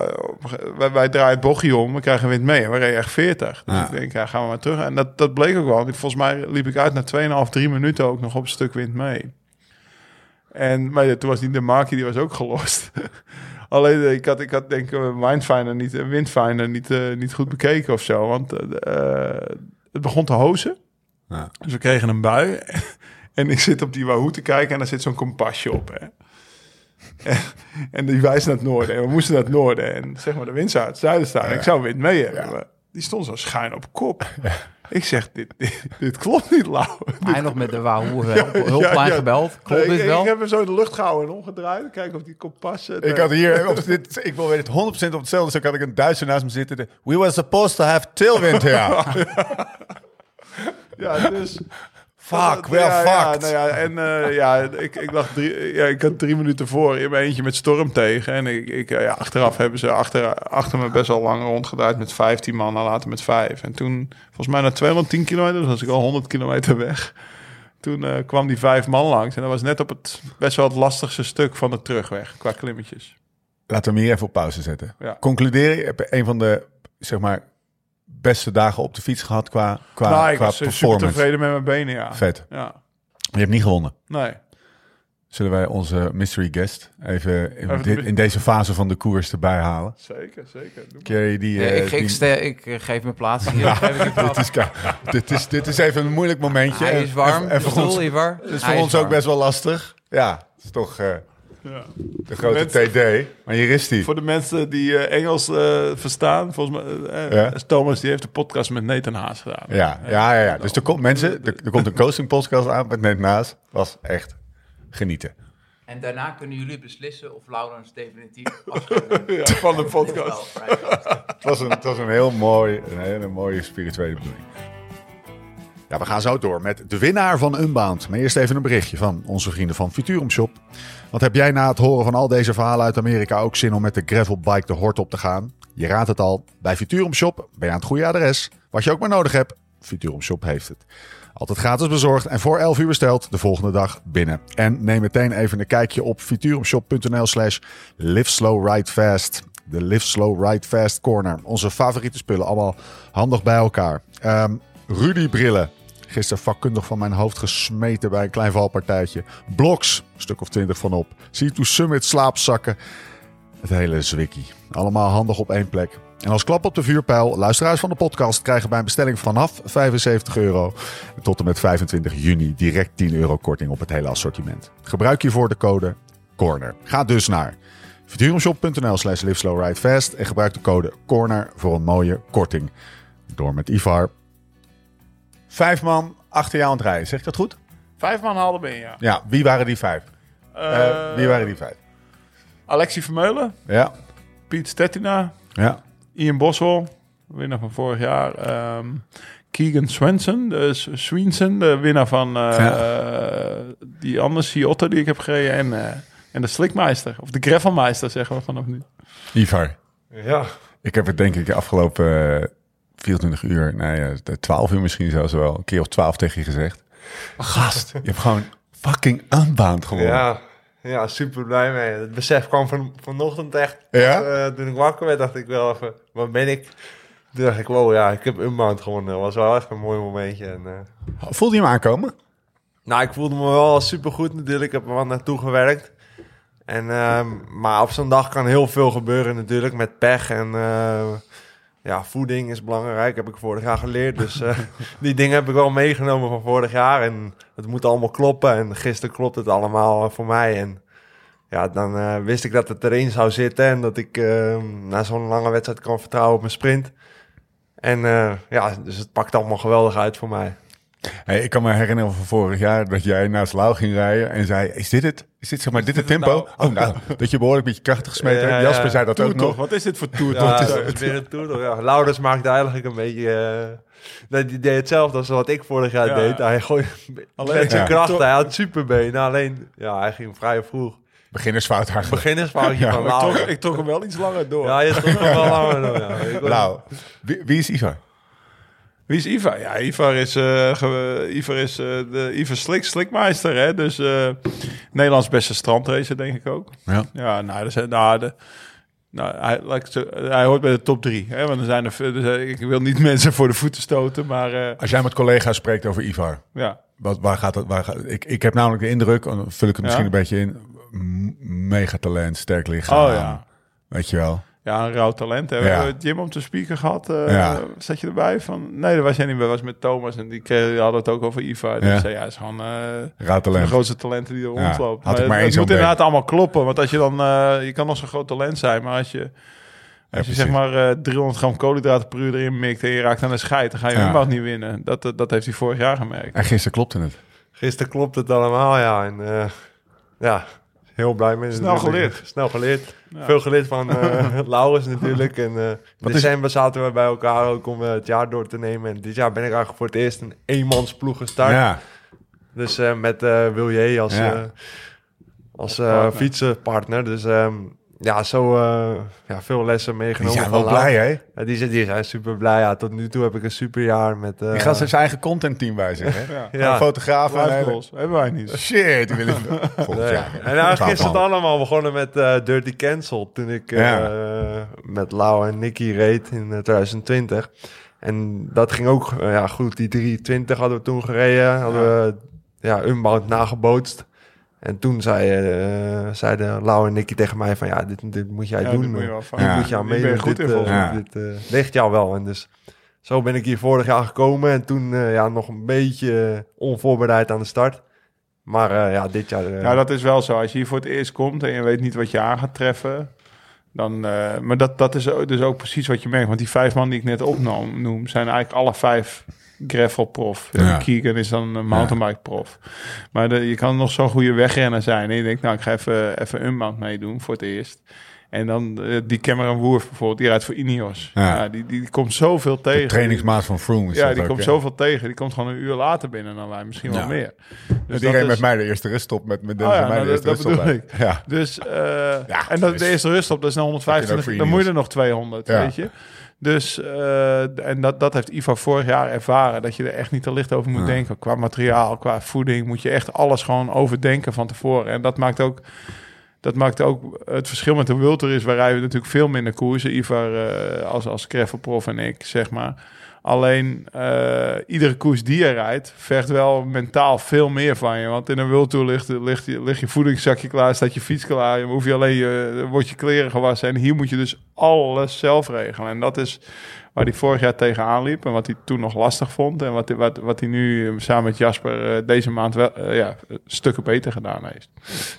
wij, wij draaien het bochtje om, we krijgen wind mee. En we reden echt 40. Dus Ja. ik denk, ja, gaan we maar terug. En dat, dat bleek ook wel. Volgens mij liep ik uit na 2,5, 3 minuten ook nog op een stuk wind mee. En, maar ja, toen was die de Markie, die was ook gelost. Alleen, eh, ik had, ik had denk ik Mindfinder niet, Windfinder niet, eh, niet goed bekeken of zo. Want eh, het begon te hozen. Ja. Dus we kregen een bui. En ik zit op die Wahoo te kijken en daar zit zo'n kompasje op. Hè. En, en die wijst naar het noorden. En we moesten naar het noorden. En zeg maar, de wind zou uit het zuiden staan. Ik zou wind mee hebben. Ja. Die stond zo schuin op kop. Ik zeg, dit, dit, dit klopt niet, Lau. Hij nog met de Wahoo hulp- hulplijn gebeld. Klopt dit ik, wel? ik heb hem zo in de lucht gehouden en omgedraaid. Kijken of die kompas... Ik had hier, op dit, ik wil weten, 100% op hetzelfde stuk had ik een Duitser naast me zitten. De, We were supposed to have tailwind here. Ja, dus... Fuck, wel ja, nou ja, en eh, ja, ik, ik, lag drie, ja, ik had drie minuten voor in mijn eentje met storm tegen. En ik, ik, eh, ja, achteraf hebben ze achter, achter me best wel lang rondgedraaid met 15 man en later met 5. En toen, volgens mij na 210 kilometer, dus was ik al 100 kilometer weg. Toen eh, kwam die vijf man langs. En dat was net op het best wel het lastigste stuk van de terugweg qua klimmetjes. Laten we hem hier even op pauze zetten. Ja. Concludeer je, heb je een van de, zeg maar, beste dagen op de fiets gehad qua, qua, nou, ik qua was eh, super tevreden met mijn benen, ja. Vet. Ja, je hebt niet gewonnen. nee. Zullen wij onze mystery guest even in, Even dit- de- in deze fase van de koers erbij halen? Zeker, zeker. Je die, Ja, eh, ik, ik, ik eh, geef mijn plaats hier. Plaats. dit, is, dit, is, dit is even een moeilijk momentje. Hij En- is warm. En, en voor ons, het is Hij voor ons ook best wel lastig. Ja, het is toch eh, Ja. de grote Mensen- TD. Maar hier is die. Voor de mensen die eh, Engels eh, verstaan, volgens mij, eh, Ja. is Thomas die heeft de podcast met Nathan Haas gedaan. Ja, ja, ja, ja. Dus er komt mensen, er, er komt een coaching podcast aan met net naast. Was echt genieten. En daarna kunnen jullie beslissen of Laurens definitief. Ja, van de podcast. Het was een, het was een heel mooi, een hele mooie spirituele bedoeling. Ja, we gaan zo door met de winnaar van Unbound. Maar eerst even een berichtje van onze vrienden van Futurum Shop. Wat heb jij na het horen van al deze verhalen uit Amerika ook zin om met de gravelbike de hort op te gaan? Je raadt het al, bij Futurum Shop ben je aan het goede adres. Wat je ook maar nodig hebt, Futurum Shop heeft het. Altijd gratis bezorgd en voor 11 uur besteld de volgende dag binnen. En neem meteen even een kijkje op futurumshop.nl slash live ride fast. De Live Slow Ride Fast Corner. Onze favoriete spullen, allemaal handig bij elkaar. Ehm, Rudy brillen. Gisteren vakkundig van mijn hoofd gesmeten bij een klein valpartijtje. Bloks, een stuk of twintig van op. C2 Summit slaapzakken. Het hele zwikkie. Allemaal handig op één plek. En als klap op de vuurpijl, luisteraars van de podcast krijgen bij een bestelling vanaf 75 euro tot en met 25 juni direct 10 euro korting op het hele assortiment. Gebruik hiervoor de code CORNER. Ga dus naar futurumshop.nl slash liveslowridefast en gebruik de code CORNER voor een mooie korting. Door met Ivar. Vijf man achter jou aan het rijden, zeg ik dat goed? Vijf man haalde ben ja. Ja, wie waren die vijf? Eh, Eh, wie waren die vijf? Alexie Vermeulen, Ja, Piet Stettina, ja, Ian Boswell, winnaar van vorig jaar. ehm, Keegan Swenson, de S- Sweenson, de winnaar van eh, Ja. die andere Ciotto die ik heb gereden. En, en de Slikmeister, of de Gravelmeister zeggen we vanaf nu. Ivar. Ja, Ik heb het denk ik de afgelopen 24 uur, nou ja, de 12 uur misschien zelfs wel, een keer of 12 tegen je gezegd. Gast, je hebt gewoon fucking unbound gewonnen. ja, ja, super blij mee. Het besef kwam van, vanochtend echt. Ja? Eh, toen ik wakker werd, dacht ik wel even, waar ben ik? Toen dacht ik, wow, ja, ik heb Unbound gewonnen. Dat was wel echt een mooi momentje. En, eh, Voelde je hem aankomen? nou, ik voelde me wel super goed natuurlijk. Ik heb er wat naartoe gewerkt. En, ehm, maar op zo'n dag kan heel veel gebeuren natuurlijk met pech. En eh, ja, voeding is belangrijk, heb ik vorig jaar geleerd. Dus eh, die dingen heb ik wel meegenomen van vorig jaar. En het moet allemaal kloppen. En gisteren klopt het allemaal voor mij. En ja, dan eh, wist ik dat het erin zou zitten. En dat ik eh, na zo'n lange wedstrijd kan vertrouwen op mijn sprint. En eh, ja, dus het pakt allemaal geweldig uit voor mij. Hey, ik kan me herinneren van vorig jaar dat jij naast Lau ging rijden en zei, is dit het? Is dit zeg maar dit het tempo? Oh nou, dat je behoorlijk met je krachtig gesmeten Ja, hebt. ja. Jasper zei dat ook Toertocht, nog. wat is dit voor tour? Ja, is weer een toer. toch? Ja, Laurens maakte eigenlijk een beetje... nee, die deed hetzelfde als wat ik vorig jaar Ja. deed. Hij gooide Alleen- met zijn Ja. krachten. Hij had superbenen. Alleen, ja, hij ging vrij vroeg. Beginnersfout eigenlijk. Beginnersfoutje Ja, van Ik trok, Laurens. ik trok hem wel iets langer door. Ja, je stond nog wel langer door. Ja. Lau, wie, wie is Ivar? Wie is Ivar? Ja, Ivar is, ge- Ivar is eh, de Ivar Slik, Slikmeister. Hè? Dus eh, Nederlands beste strandracer, denk ik ook. Ja. Ja, nou, er zijn, nou, de, nou hij, hoort bij de top drie. Hè? Want er zijn er, dus, ik wil niet mensen voor de voeten stoten, maar Als jij met collega's spreekt over Ivar, ja. wat, waar gaat het? Waar gaat, ik, ik heb namelijk de indruk, dan vul ik het misschien Ja? een beetje in, mega talent, sterk lichaam. Oh ja. Weet je wel. Ja, een rauw talent. Hè? Ja. We hebben Jim op de speaker gehad. eh, Ja. Zat je erbij? Van, nee, dat was jij niet bij. was met Thomas en die, kreeg, die hadden het ook over Ivar. Dus Ja. ja, ja is gewoon... eh, Rauw de talent. grootste talenten die er Ja, rondlopen. had ik maar het, moet been. inderdaad allemaal kloppen. Want als je dan... eh, je kan nog zo'n groot talent zijn, maar als je... Als je zeg maar eh 300 gram koolhydraten per uur erin mikt en je raakt aan de scheid, dan ga je Ja. ja. niet winnen. Dat, dat, dat heeft hij vorig jaar gemerkt. En gisteren klopte het. Gisteren klopt het allemaal, ja. En eh, ja, heel blij mee. Snel geleerd. Snel geleerd. Ja. Veel geleerd van eh Laurens natuurlijk. En eh, in is- december zaten we bij elkaar ook om eh, het jaar door te nemen. En dit jaar ben ik eigenlijk voor het eerst een eenmansploeg gestart. Ja, Dus eh, met eh Wilje als, Ja. eh, als Als eh, partner. fietsenpartner. Dus ehm, ja, zo eh, ja, veel lessen Die meegenomen. zijn wel Lau. blij, hè? Ja, die, zijn, die zijn super blij. Ja, tot nu toe heb ik een super jaar met... eh, Die gaat zijn eigen contentteam bij zich, hè? Ja. Ja. Een fotograaf en goals. Hebben wij niet. Shit, die willen volgend Nee. jaar. En eigenlijk is het allemaal begonnen met eh, Dirty Cancel. Toen ik eh, Ja. met Lau en Nicky reed in eh, 2020. En dat ging ook ja, goed. Die 320 hadden we toen gereden. Hadden we ja, Unbound nagebootst. En toen zei, eh, zeiden Lau en Nicky tegen mij van... Ja, dit, dit moet jij Ja, doen. dit moet je wel van. Dit Ja. moet je aan meedoen. goed Dit, in, volgens eh, dit eh, ligt jou wel. En dus zo ben ik hier vorig jaar gekomen. En toen eh, ja, nog een beetje onvoorbereid aan de start. Maar eh, ja, dit jaar... eh, Ja, dat is wel zo. Als je hier voor het eerst komt en je weet niet wat je aan gaat treffen. Dan, eh, maar dat, dat is dus ook precies wat je merkt. Want die vijf man die ik net opnoem, noem, zijn eigenlijk alle vijf gravel-prof. Ja. Keegan is dan een mountainbike-prof. Maar de, je kan nog zo'n goede wegrenner zijn. En je denkt, nou, ik ga even, even Unbound meedoen voor het eerst. En dan eh, die Cameron Woerf bijvoorbeeld, die rijdt voor Ineos. Ja. Ja. die, die komt zoveel tegen. De trainingsmaat van Froome is Ja, die ook, komt zoveel tegen. Die komt gewoon een uur later binnen dan wij, misschien Ja. wel meer. Dus Dus die reed is- met mij de eerste ruststop. Met, met Dennis Oh mij de nou, eerste dat- ruststop. Ja. Dus, eh, Ja, en dat, dus- de eerste rust op, dat is nou Heb je 125, ook voor dan moet je er nog 200, Ja. weet je. Dus, eh, en dat, dat heeft Ivo vorig jaar ervaren, dat je er echt niet te licht over moet Ja. denken. Qua materiaal, qua voeding, moet je echt alles gewoon overdenken van tevoren. En dat maakt ook, dat maakt ook het verschil met de Wulter is, waar rijden we natuurlijk veel minder koersen, Ivar eh, als, als Greffelprof en ik, zeg maar. Alleen eh, iedere koers die je rijdt, vergt wel mentaal veel meer van je. Want in een World Tour ligt, ligt, je, ligt je voedingszakje klaar, staat je fiets klaar. Je hoef je alleen je, wordt je kleren gewassen. En hier moet je dus alles zelf regelen. En dat is waar hij vorig jaar tegenaan liep. En wat hij toen nog lastig vond. En wat, hij- wat, wat hij nu eh, samen met Jasper eh, deze maand wel ja, stukken beter gedaan heeft.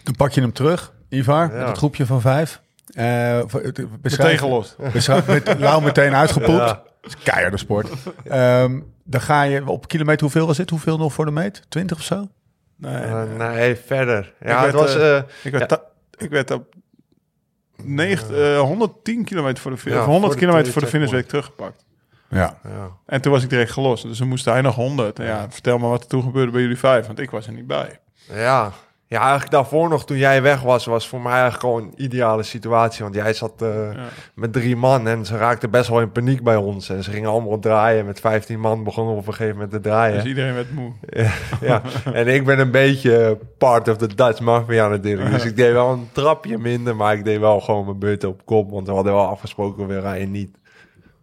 Toen pak je hem terug, Ivar, Ja. met het groepje van vijf. Eh, Meteen beschrijf, gelost. beschrijf, met Lau meteen uitgepoept. Ja. Dat is keiharde sport. Ehm, dan ga je op kilometer, hoeveel was het? Hoeveel nog voor de meet? 20 of zo? Nee, Eh, nee, verder. Ja, werd, het was... eh, eh, ik, werd ja. ta- ik werd op 90, eh, 110 kilometer voor de finish. Ja, 100 voor de kilometer voor de finish werd ik teruggepakt. Ja. ja. En toen was ik direct gelost. Dus dan moest hij nog 100. En ja, vertel me wat er toen gebeurde bij jullie vijf. Want ik was er niet bij. Ja. Ja, eigenlijk daarvoor nog, toen jij weg was, was voor mij eigenlijk gewoon een ideale situatie. Want jij zat eh, Ja. met drie man en ze raakten best wel in paniek bij ons. En ze gingen allemaal draaien. Met 15 man begonnen we op een gegeven moment te draaien. Dus iedereen werd moe. ja. En ik ben een beetje part of the Dutch Mafia natuurlijk. Dus ik deed wel een trapje minder, maar ik deed wel gewoon mijn beurt op kop. Want we hadden wel afgesproken, we rijden niet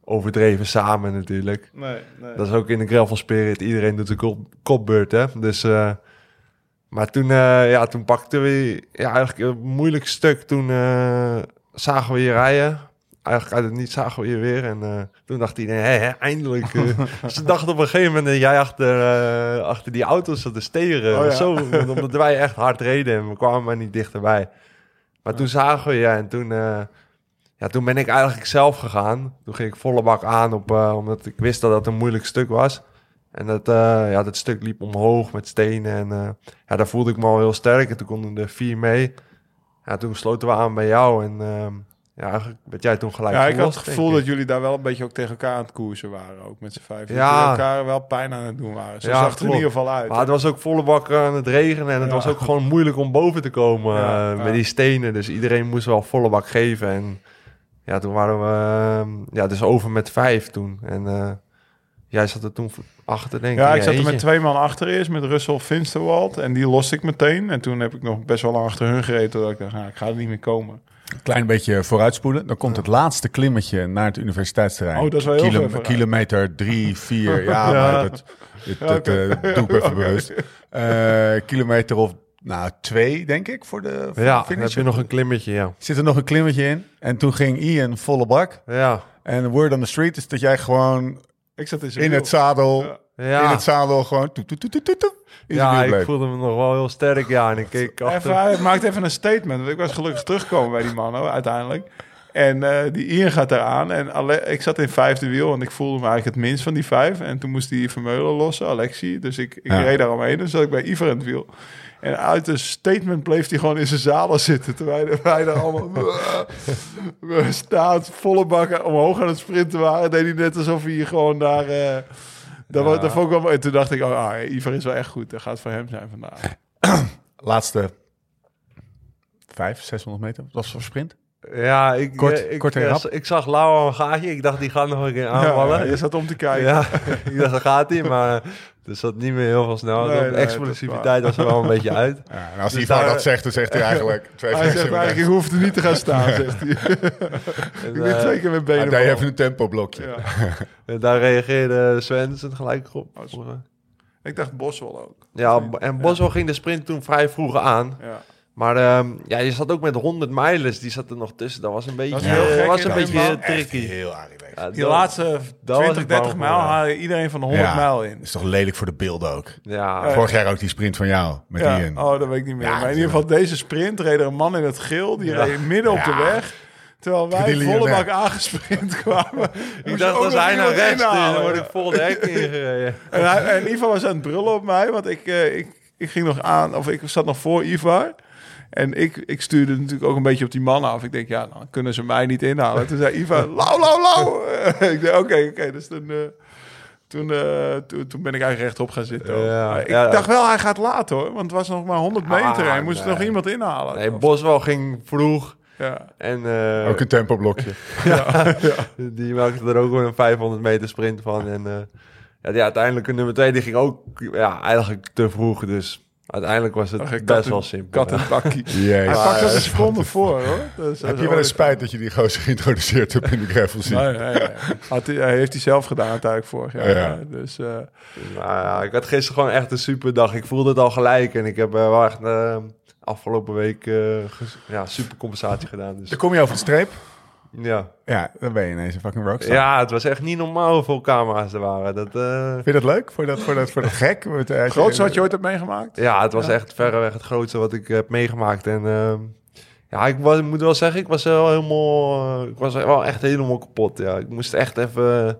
overdreven samen natuurlijk. Nee, nee. Dat is ook in de gravel spirit. Iedereen doet de kop, kopbeurt, hè. Dus, eh, maar toen, eh, ja, toen pakten we ja, eigenlijk een moeilijk stuk. Toen eh, zagen we je rijden. Eigenlijk uit het niet zagen we je weer. En eh, toen dacht iedereen, hé, hé, eindelijk. eh. Ze dachten op een gegeven moment dat jij achter, achter die auto's zat te steren. Oh, ja. Zo, omdat wij echt hard reden en we kwamen maar niet dichterbij. Maar toen zagen we je en toen... ja, toen ben ik eigenlijk zelf gegaan. Toen ging ik volle bak aan, op, omdat ik wist dat dat een moeilijk stuk was. En dat, eh, ja, dat stuk liep omhoog met stenen. En eh, ja, daar voelde ik me al heel sterk. En toen konden er vier mee. Ja, toen sloten we aan bij jou. En ehm, ja, eigenlijk werd jij toen gelijk Ja, ik had het gevoel dat jullie daar wel een beetje ook tegen elkaar aan het koersen waren. Ook met z'n vijf. Ja. Dat elkaar wel pijn aan het doen waren. Zo Ja, zag het er in ieder geval uit. Maar het was ook volle bak aan het regenen. En het Ja. was ook gewoon moeilijk om boven te komen Ja, eh, met die stenen. Dus iedereen moest wel volle bak geven. En ja, toen waren we ehm, ja, dus over met vijf toen. En jij zat er toen achter, denk ik. Ja, ik zat er met twee man achter eerst, met Russell Finsterwald. En die loste ik meteen. En toen heb ik nog best wel lang achter hun gereden. Totdat ik dacht, nou, ik ga er niet meer komen. Een klein beetje vooruitspoelen. Dan komt het laatste klimmetje naar het universiteitsterrein. Oh, dat is wel heel Kilo-. Kilometer drie, vier. Ja, Ja. maar dat, dat, eh, doe ik even bewust. Eh, kilometer of nou, twee, denk ik, voor de, voor Ja, de dan finish. heb je nog een klimmetje, ja. Zit er nog een klimmetje in. En toen ging Ian volle bak. Ja, En word on the street is dat jij gewoon Ik zat in het zadel... Ja. In het zadel gewoon... Toet, toet, toet, toet, toet, toet, in zijn ja ik voelde me nog wel heel sterk, ja. En ik keek Even, hij maakt even een statement. Want ik was gelukkig teruggekomen bij die man hoor, uiteindelijk. En eh, die Ian gaat eraan. En Ale- ik zat in vijfde wiel. En ik voelde me eigenlijk het minst van die vijf. En toen moest die Vermeulen lossen, Alexi. Dus ik, ik Ja. reed daar omheen. Dus zat ik bij Ivar in het wiel. En uit een statement bleef hij gewoon in zijn zadel zitten. Terwijl wij daar allemaal staat, volle bakken omhoog aan het sprinten waren. Deed hij net alsof hij gewoon daar... eh, Dat, was, dat vond ik wel mooi. En toen dacht ik, oh, ah, Ivar is wel echt goed. Dat gaat voor hem zijn vandaag. Laatste vijf, 600 meter. Dat was voor sprint. Ja, ik, Kort- eh, ik, kort eh, rap. ik zag Lauw een gaatje. Ik dacht, die gaat nog een keer Ja, aanvallen. je zat om te kijken. Ja, ik dacht, daar gaat hij. Maar er zat niet meer heel veel snel. Nee, de nee, explosiviteit was er wel een beetje uit. Ja, en als Dus Ivar daar- dat zegt, dan zegt hij eigenlijk... Twee Hij zegt eigenlijk, ik hoef er niet te gaan staan, zegt hij. En, Ik ben eh, twee keer met benen. Hij even een tempoblokje. Ja. en daar reageerde Swensen gelijk op. Ik dacht Boswell ook. Ja, en Boswell ging de sprint toen vrij vroeg aan. Ja. Maar ehm, ja, je zat ook met 100 mijlers, die zat er nog tussen. Dat was een beetje, Dat heel eh, gek was in een de beetje eh, tricky. Heel. Ja, Die dat- laatste was 20, ik 30 bang voor, mijl ja. haal je iedereen van de 100 Ja. mijl in. is toch lelijk voor de beelden ook. Ja, Vorig jaar ook die sprint van jou, met Ja. Ian. Oh, dat weet ik niet meer. Ja, maar in ieder geval deze sprint reed er een man in het geel. Die Ja. reed midden op de weg. Terwijl wij Die volle bak aangesprint kwamen. ik dacht, als hij naar rechts dan word ik vol de hek ingereden. En, hij, en Ivar was aan het brullen op mij, want ik, eh, ik, ik ging nog aan, of ik zat nog voor Ivar. En ik, ik stuurde natuurlijk ook een beetje op die man af. Ik denk, ja, dan kunnen ze mij niet inhalen. Toen zei Ivar, lauw, lauw, lauw. ik dacht, oké, oké. Dus toen, eh, toen, eh, toen, toen ben ik eigenlijk rechtop gaan zitten. Ja, ik ja. dacht wel, hij gaat laat hoor. Want het was nog maar 100 meter Ah, en hij moest er nee. nog iemand inhalen. Nee, Boswell ging vroeg. ja. En eh, Ook een tempoblokje. die maakte er ook wel een 500 meter sprint van. En eh, ja, die uiteindelijke nummer 2, die ging ook ja, eigenlijk te vroeg. Dus uiteindelijk was het Ach, best wel simpel. Kat en. Jezus. Hij pakt er een seconde voor hoor. Dus, Heb je wel eens spijt dat je die gozer geïntroduceerd hebt in de gravel scene? Nee, nee, nee. Had hij, hij heeft hij zelf gedaan uiteindelijk vorig jaar. Ja. Dus eh, Nou ja, ik had gisteren gewoon echt een super dag. Ik voelde het al gelijk. En ik heb eh, wel echt eh, afgelopen week eh, ja, super compensatie gedaan. Dus Dan kom je over de streep. Ja. Ja, dan ben je ineens een fucking rockstar. ja, het was echt niet normaal hoeveel camera's er waren. Dat, eh, Vind je dat leuk? Voor dat, voor dat, voor dat gek? Met, eh, grootste wat je ooit hebt meegemaakt? ja, het was echt verreweg het grootste wat ik heb meegemaakt. En ehm, ja, ik, was, ik moet wel zeggen, ik was wel helemaal, eh, ik was wel echt helemaal kapot. Ja, ik moest echt even.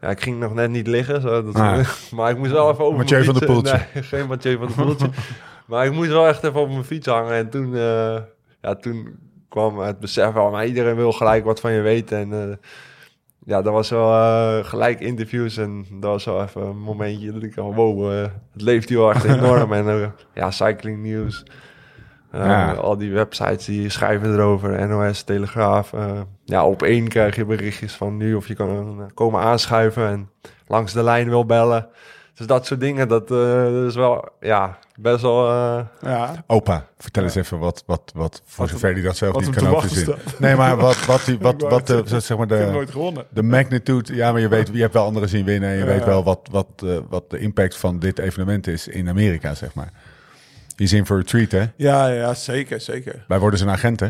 Ja, ik ging nog net niet liggen, zo, dat, Ah. maar ik moest wel even over Mathieu mijn van fiets- Poeltje. Nee, geen Mathieu van der Poeltje. maar ik moest wel echt even op mijn fiets hangen. En toen, eh, ja, toen kwam het besef wel, maar iedereen wil gelijk wat van je weten. En eh, ja, dat was wel eh, gelijk interviews. En dat was wel even een momentje dat ik al, wow, eh, het leeft hier wel echt enorm. en ja, cycling nieuws. Ja. Al die websites die schrijven erover, NOS, Telegraaf. ja, op één krijg je berichtjes van nu of je kan komen aanschuiven en langs de lijn wil bellen. Dus dat soort dingen, dat, eh, dat is wel, ja, best wel... eh, Ja. Opa, vertel eens even wat, wat, wat voor Wat zover hij dat zelf niet kan overzien. Nee, maar wat, wat, die, wat, wat de, zeg maar de, nooit gewonnen. de magnitude... Ja, maar je, weet, je hebt wel anderen zien winnen. En je Ja. weet wel wat, wat, eh, wat de impact van dit evenement is in Amerika, zeg maar. Die is in voor retreat, hè? Ja, ja, zeker, zeker. Wij worden zijn agent, hè?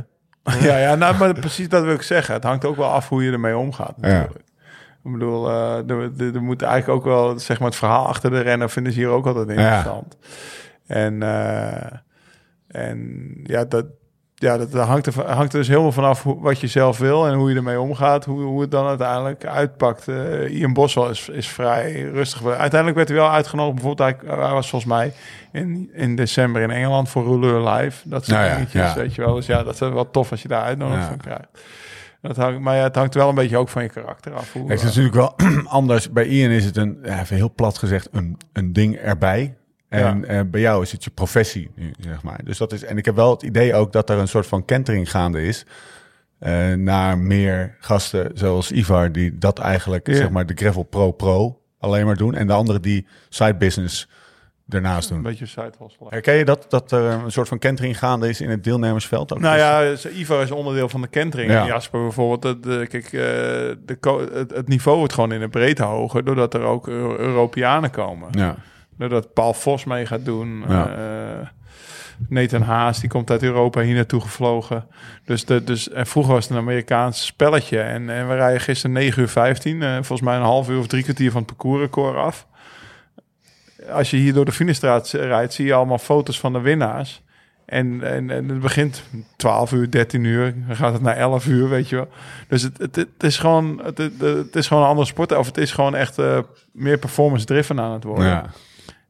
ja, ja nou, maar precies dat wil ik zeggen. Het hangt ook wel af hoe je ermee omgaat. Ja. Natuurlijk. Ik bedoel, eh, er, moet eigenlijk ook wel, zeg maar, het verhaal achter de renner vinden ze hier ook altijd interessant. En, eh, en ja, dat, ja, dat hangt er, hangt er dus helemaal vanaf wat je zelf wil en hoe je ermee omgaat, hoe, hoe het dan uiteindelijk uitpakt. Eh Ian Boswell is, is vrij rustig. Uiteindelijk werd hij wel uitgenodigd. Bijvoorbeeld, hij, hij was volgens mij in, in december in Engeland voor Rouleur Live. Dat soort Nou ja, dingetjes, ja. weet je wel. Dus ja, dat is wel tof als je daar uitnodiging Ja. van krijgt. Dat hangt, maar ja, het hangt wel een beetje ook van je karakter af. Hoe, Het is natuurlijk wel anders. Bij Ian is het een, even heel plat gezegd, een, een ding erbij. En eh, bij jou is het je professie, nu, zeg maar. Dus dat is, en ik heb wel het idee ook dat er een soort van kentering gaande is. eh, naar meer gasten zoals Ivar, die dat eigenlijk, Ja. zeg maar, de Gravel Pro Pro alleen maar doen. En de anderen die side business een doen. beetje side hustle. Herken je dat, dat er een soort van kentering gaande is in het deelnemersveld? Ook Nou Dus- ja, Ivo is onderdeel van de kentering. Ja. En Jasper bijvoorbeeld, kijk, eh, de, het, het niveau wordt gewoon in de breedte hoger... doordat er ook Eu- Europeanen komen. Ja. Doordat Paul Vos mee gaat doen. Ja. eh, Nathan Haas, die komt uit Europa hier naartoe gevlogen. Dus, de, dus en vroeger was het een Amerikaans spelletje. En, en we rijden gisteren 9 uur 15. eh, volgens mij een half uur of drie kwartier van het parcoursrecord af. Als je hier door de Finestraat rijdt, zie je allemaal foto's van de winnaars. En, en, en het begint 12 uur, 13 uur. Dan gaat het naar 11 uur, weet je wel. Dus het, het, het is, gewoon, het, het, het is gewoon een andere sport. Of het is gewoon echt eh, meer performance-driven aan het worden. ja.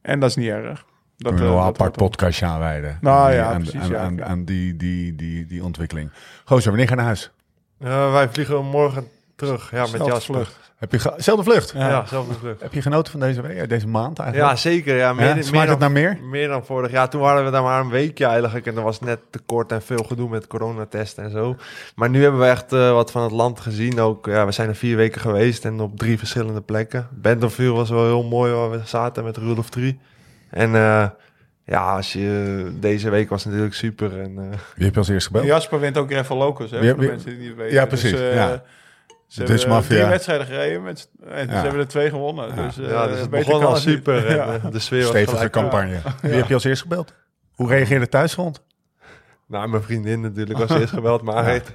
En dat is niet erg. Dat, we eh, wel een apart podcastje aanwijden. Nou aan, ja, aan, precies, aan, ja. aan, aan die, die, die, die ontwikkeling. Gozer, wanneer ga je naar huis? eh, wij vliegen morgen terug. Ja, met Jasper. vlucht. Heb je zelfde vlucht? Ja, Ja. zelfde vlucht. Heb je genoten van deze, week, deze maand eigenlijk? Ja, zeker. Ja, meer, Ja, meer smaakt het dan, naar meer? Meer dan vorig jaar. Toen waren we daar maar een weekje eigenlijk. En er was net te kort en veel gedoe met coronatesten en zo. Maar nu hebben we echt eh, wat van het land gezien. Ook, ja, we zijn er vier weken geweest en op drie verschillende plekken. Bentonville was wel heel mooi waar we zaten met Rudolf 3. En eh, ja, als je, deze week was natuurlijk super. En, eh, Wie heb je als eerste gebeld? Jasper wint ook Gravel Locus, hè, voor de wie- mensen die het niet weten. Ja, precies, Dus, eh, ja. Ze Dus hebben Mafia. drie wedstrijden gereden met, en Ja. ze hebben er twee gewonnen. Ja. Dus, eh, ja, dus het beter begon al het super. En, eh, de sfeer was Stevige gelijk. campagne. Wie heb je als eerste gebeld? Hoe reageerde thuisfront? Nou, mijn vriendin natuurlijk was eerst gebeld, maar Ja. hij heeft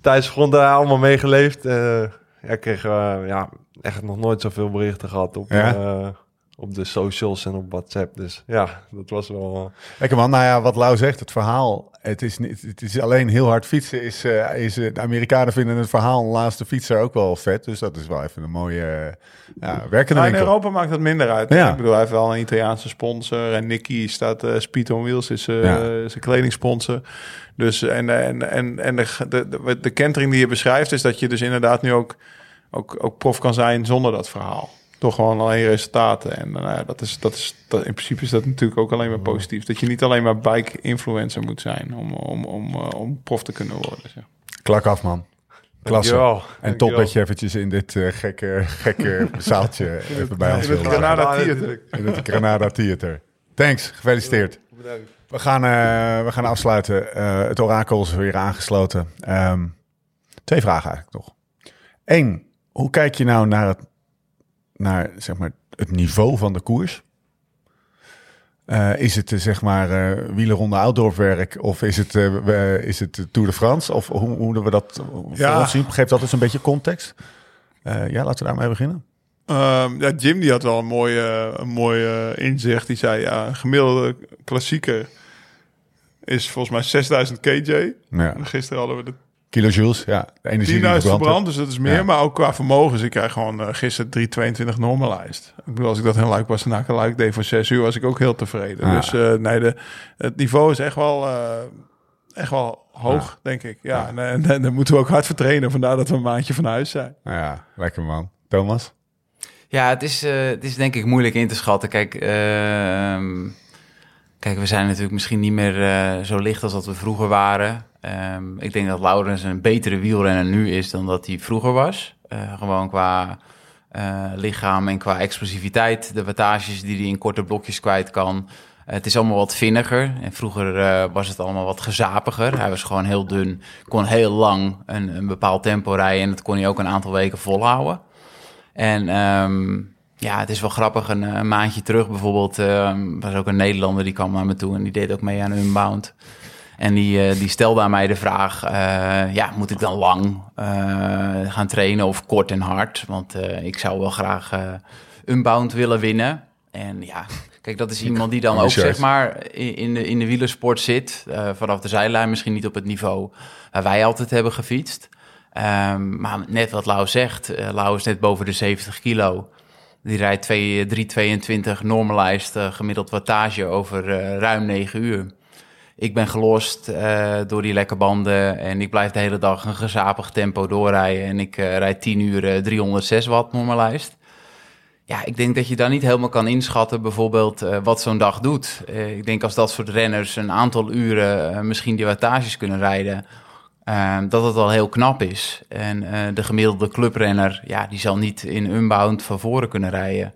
thuis grond daar allemaal meegeleefd. Eh ja, ik kreeg eh, ja, echt nog nooit zoveel berichten gehad op, Ja? eh, op de socials en op WhatsApp. Dus ja, dat was wel... eh, Lekker man, nou ja, wat Lau zegt, het verhaal, het is, niet, het is alleen heel hard fietsen. Is, eh, is, eh, de Amerikanen vinden het verhaal een laatste fietser ook wel vet. Dus dat is wel even een mooie eh, ja, werkende Nou, in. Europa maakt dat minder uit. Ja. Ik bedoel, hij heeft wel een Italiaanse sponsor. En Nicky staat, eh Speed on Wheels is eh, Ja. zijn kledingsponsor. Dus, en en, en, en de, de, de, de kentering die je beschrijft... is dat je dus inderdaad nu ook, ook, ook prof kan zijn zonder dat verhaal. Toch gewoon alleen resultaten. En nou ja, dat is, dat is, dat, in principe is dat natuurlijk ook alleen maar positief. Dat je niet alleen maar bike-influencer moet zijn... om, om, om, eh, om prof te kunnen worden. Zeg. Klak af man. Klasse. dankjewel. En top dat je eventjes in dit eh, gekke, gekke zaaltje even bij ons In het. Granada Theater. In het Granada Theater. Thanks, gefeliciteerd. Bedankt. We gaan, eh, we gaan afsluiten. Eh, het orakel is weer aangesloten. Ehm, twee vragen eigenlijk nog. Eén, hoe kijk je nou naar het, naar, zeg maar, het niveau van de koers? Eh, is het eh, zeg maar eh wielerronde outdoorwerk of is het, we- is het de Tour de France? Of hoe, hoe moeten we dat voor Ja. ons zien? Geeft dat eens een beetje context? Ja, laten we daarmee beginnen. Ehm, ja, Jim die had wel een mooie, een mooie inzicht. Die zei, ja, gemiddelde klassieker is volgens mij 6000 kj. Ja. En gisteren hadden we de Kilojoules, ja. De energie die 10.000 verbrand dus dat is meer. Ja. Maar ook qua vermogens. Ik krijg gewoon uh, gisteren 322 normalized. Ik bedoel, als ik dat heel leuk was, na een deed voor 6 uur, was ik ook heel tevreden. Ja. Dus uh, nee, de, het niveau is echt wel, uh, echt wel hoog, denk ik. Ja, en, en, en daar moeten we ook hard voor trainen. Vandaar dat we een maandje van huis zijn. Nou ja, lekker man. Thomas? Ja, het is, uh, het is denk ik moeilijk in te schatten. Kijk, uh, kijk we zijn natuurlijk misschien niet meer uh, zo licht als dat we vroeger waren. Um, ik denk dat Laurens een betere wielrenner nu is dan dat hij vroeger was. Uh, gewoon qua lichaam en qua explosiviteit. De wattages die hij in korte blokjes kwijt kan. het is allemaal wat vinniger. En vroeger was het allemaal wat gezapiger. Hij was gewoon heel dun. Kon heel lang een, bepaald tempo rijden. En dat kon hij ook een aantal weken volhouden. En um, ja, het is wel grappig. Een, een maandje terug bijvoorbeeld um, was ook een Nederlander die kwam naar me toe en die deed ook mee aan Unbound. En die, uh, die stelde aan mij de vraag: uh, ja, moet ik dan lang uh, gaan trainen of kort en hard? Want eh, ik zou wel graag Unbound willen winnen. En ja, kijk, dat is iemand die dan ook zeg maar in de, in de wielersport zit. eh, vanaf de zijlijn misschien niet op het niveau waar wij altijd hebben gefietst. Um, maar net wat Lau zegt, Lau is net boven de 70 kilo. Die rijdt 3,22 normalized gemiddeld wattage over ruim 9 uur. Ik ben gelost uh, door die lekke banden en ik blijf de hele dag een gezapig tempo doorrijden. En ik uh, rijd 10 uur 306 watt normalized. Ja, ik denk dat je dan niet helemaal kan inschatten bijvoorbeeld wat zo'n dag doet. Ik denk als dat soort renners een aantal uren misschien die wattages kunnen rijden... Uh, dat het al heel knap is. En de gemiddelde clubrenner, ja, die zal niet in unbound van voren kunnen rijden.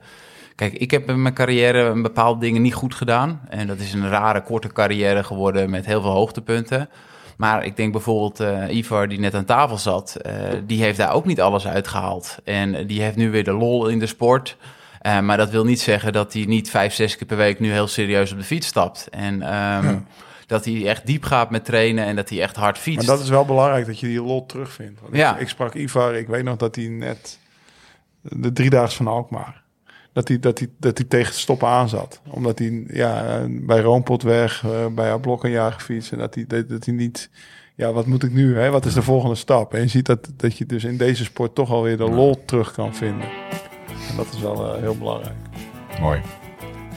Kijk, ik heb in mijn carrière een bepaalde dingen niet goed gedaan. En dat is een rare, korte carrière geworden met heel veel hoogtepunten. Maar ik denk bijvoorbeeld uh, Ivar, die net aan tafel zat, uh, die heeft daar ook niet alles uitgehaald. En die heeft nu weer de lol in de sport. Uh, maar dat wil niet zeggen dat hij niet vijf, zes keer per week nu heel serieus op de fiets stapt. En um, ja dat hij echt diep gaat met trainen en dat hij echt hard fietst. Maar dat is wel belangrijk dat je die lot terugvindt. Want ja. ik, ik sprak Ivar, ik weet nog dat hij net de driedaags van Alkmaar, dat hij, dat hij, dat hij tegen het stoppen aan zat. Omdat hij ja, bij Roompotweg, uh, bij Ablok een jaar gefietst en dat hij, dat, dat hij niet... Ja, wat moet ik nu? Hè? Wat is de volgende stap? En je ziet dat, dat je dus in deze sport toch alweer de lol terug kan vinden. En dat is wel uh, heel belangrijk. Mooi.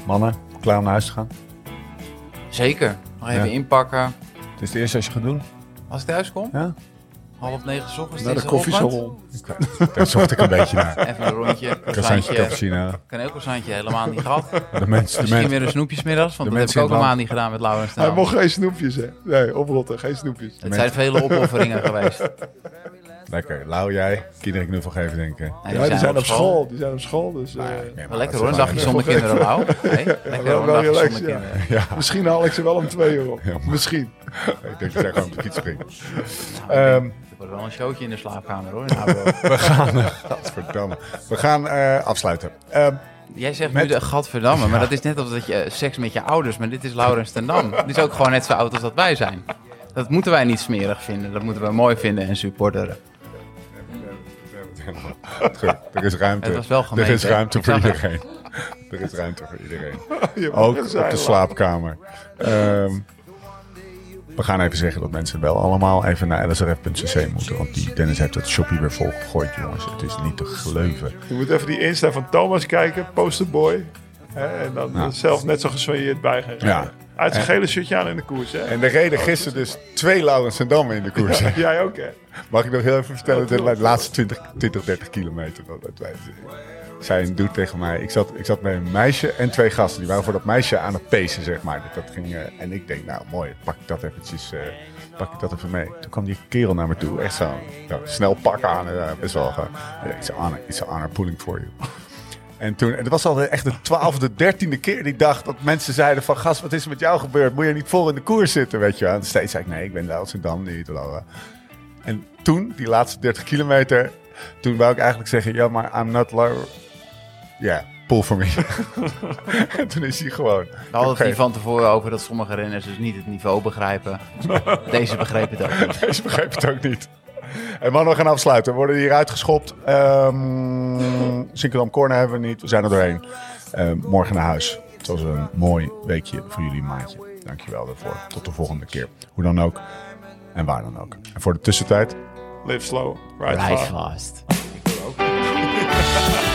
Mannen, klaar om naar huis te gaan? Zeker. Nog even Ja. inpakken. Het is het eerste als je gaat doen? Als ik thuis kom? Ja? Half negen 's ochtends. Naar de koffiesalon. Daar zocht ik een beetje naar. Even een rondje. Croissantje, Croissantje. cappuccino. Kaneelcroissantje helemaal niet gehad. De mensen, de Misschien mensen. weer een snoepjesmiddags, want de dat heb ik mensen ook een maand niet gedaan met Laurens. Hij mocht geen snoepjes, hè? Nee, oprotten, geen snoepjes. Het zijn vele opofferingen geweest. Lekker. Lau, jij. Kinderen knuffel geven, denken. Nee, Ja, die zijn op school. Die zijn op school, dus... eh, Wel lekker hoor, een dagje zonder kinderen, Lau. Nee, lekker wel- hoor, wel een dagje relaxed, zonder ja. kinderen. Ja, Misschien haal ik ze wel om twee uur op. Ja, maar- Misschien. ik denk dat jij gewoon op de fiets springt. Nou, Ehm, Er wordt wel een showtje in de slaapkamer hoor. Abo. we gaan, eh, gadverdamme. We gaan eh, afsluiten. Ehm, Jij zegt Met- nu de gadverdamme, maar dat is net als dat je eh, seks met je ouders, maar dit is Laurens ten Dam. Die is ook gewoon net zo oud als dat wij zijn. Dat moeten wij niet smerig vinden, dat moeten we mooi vinden en supporteren. Goed, er is ruimte. Het was wel gemeen, er is ruimte voor iedereen. Er is ruimte voor iedereen. Ook op de slaapkamer. Ehm, we gaan even zeggen dat mensen wel allemaal even naar lsrf.cc moeten. Want die Dennis heeft het shoppie weer volgegooid, jongens. Het is niet te geloven. Je moet even die Insta van Thomas kijken, posterboy. Hè, en dan zelf net zo gesweerd bij gaan rijden. Ja. Uit zijn gele shirtje aan in de koers, hè? En er reden gisteren dus twee Laurens en Damme in de koers. hè. Jij ook, hè? Mag ik nog heel even vertellen, de la- laatste 20, 20 30 kilometer. Dat, dat wij, zij een doet tegen mij. Ik zat, ik zat met een meisje en twee gasten. Die waren voor dat meisje aan het pacen, zeg maar. Dat, dat ging, eh, en ik denk, nou mooi, pak ik dat eventjes, eh, pak ik dat even mee. Toen kwam die kerel naar me toe, echt zo, snel pak aan. eh, best wel, eh, it's, an honor, it's an honor pulling for you. En toen, en het was al de- echt de twaalfde, dertiende keer die dag dat mensen zeiden van... Gast, wat is er met jou gebeurd? Moet je niet vol in de koers zitten, weet je wel? En steeds zei ik, nee, ik ben en Dam niet. En toen, die laatste 30 kilometer, toen wou ik eigenlijk zeggen... Ja, maar I'm not Laura. Ja, pull for me. en toen is hij gewoon... We hadden het hier van tevoren over dat sommige renners dus niet het niveau begrijpen. Deze begreep het ook niet. Deze begreep het ook niet. En man, we gaan afsluiten. We worden hier uitgeschopt. Um, Sinkerdam Corner hebben we niet. We zijn er doorheen. Ehm, morgen naar huis. Het was een mooi weekje voor jullie maatje. Dankjewel daarvoor. Tot de volgende keer. Hoe dan ook. En waar dan ook. En voor de tussentijd... Live slow, ride, Ride fast. fast.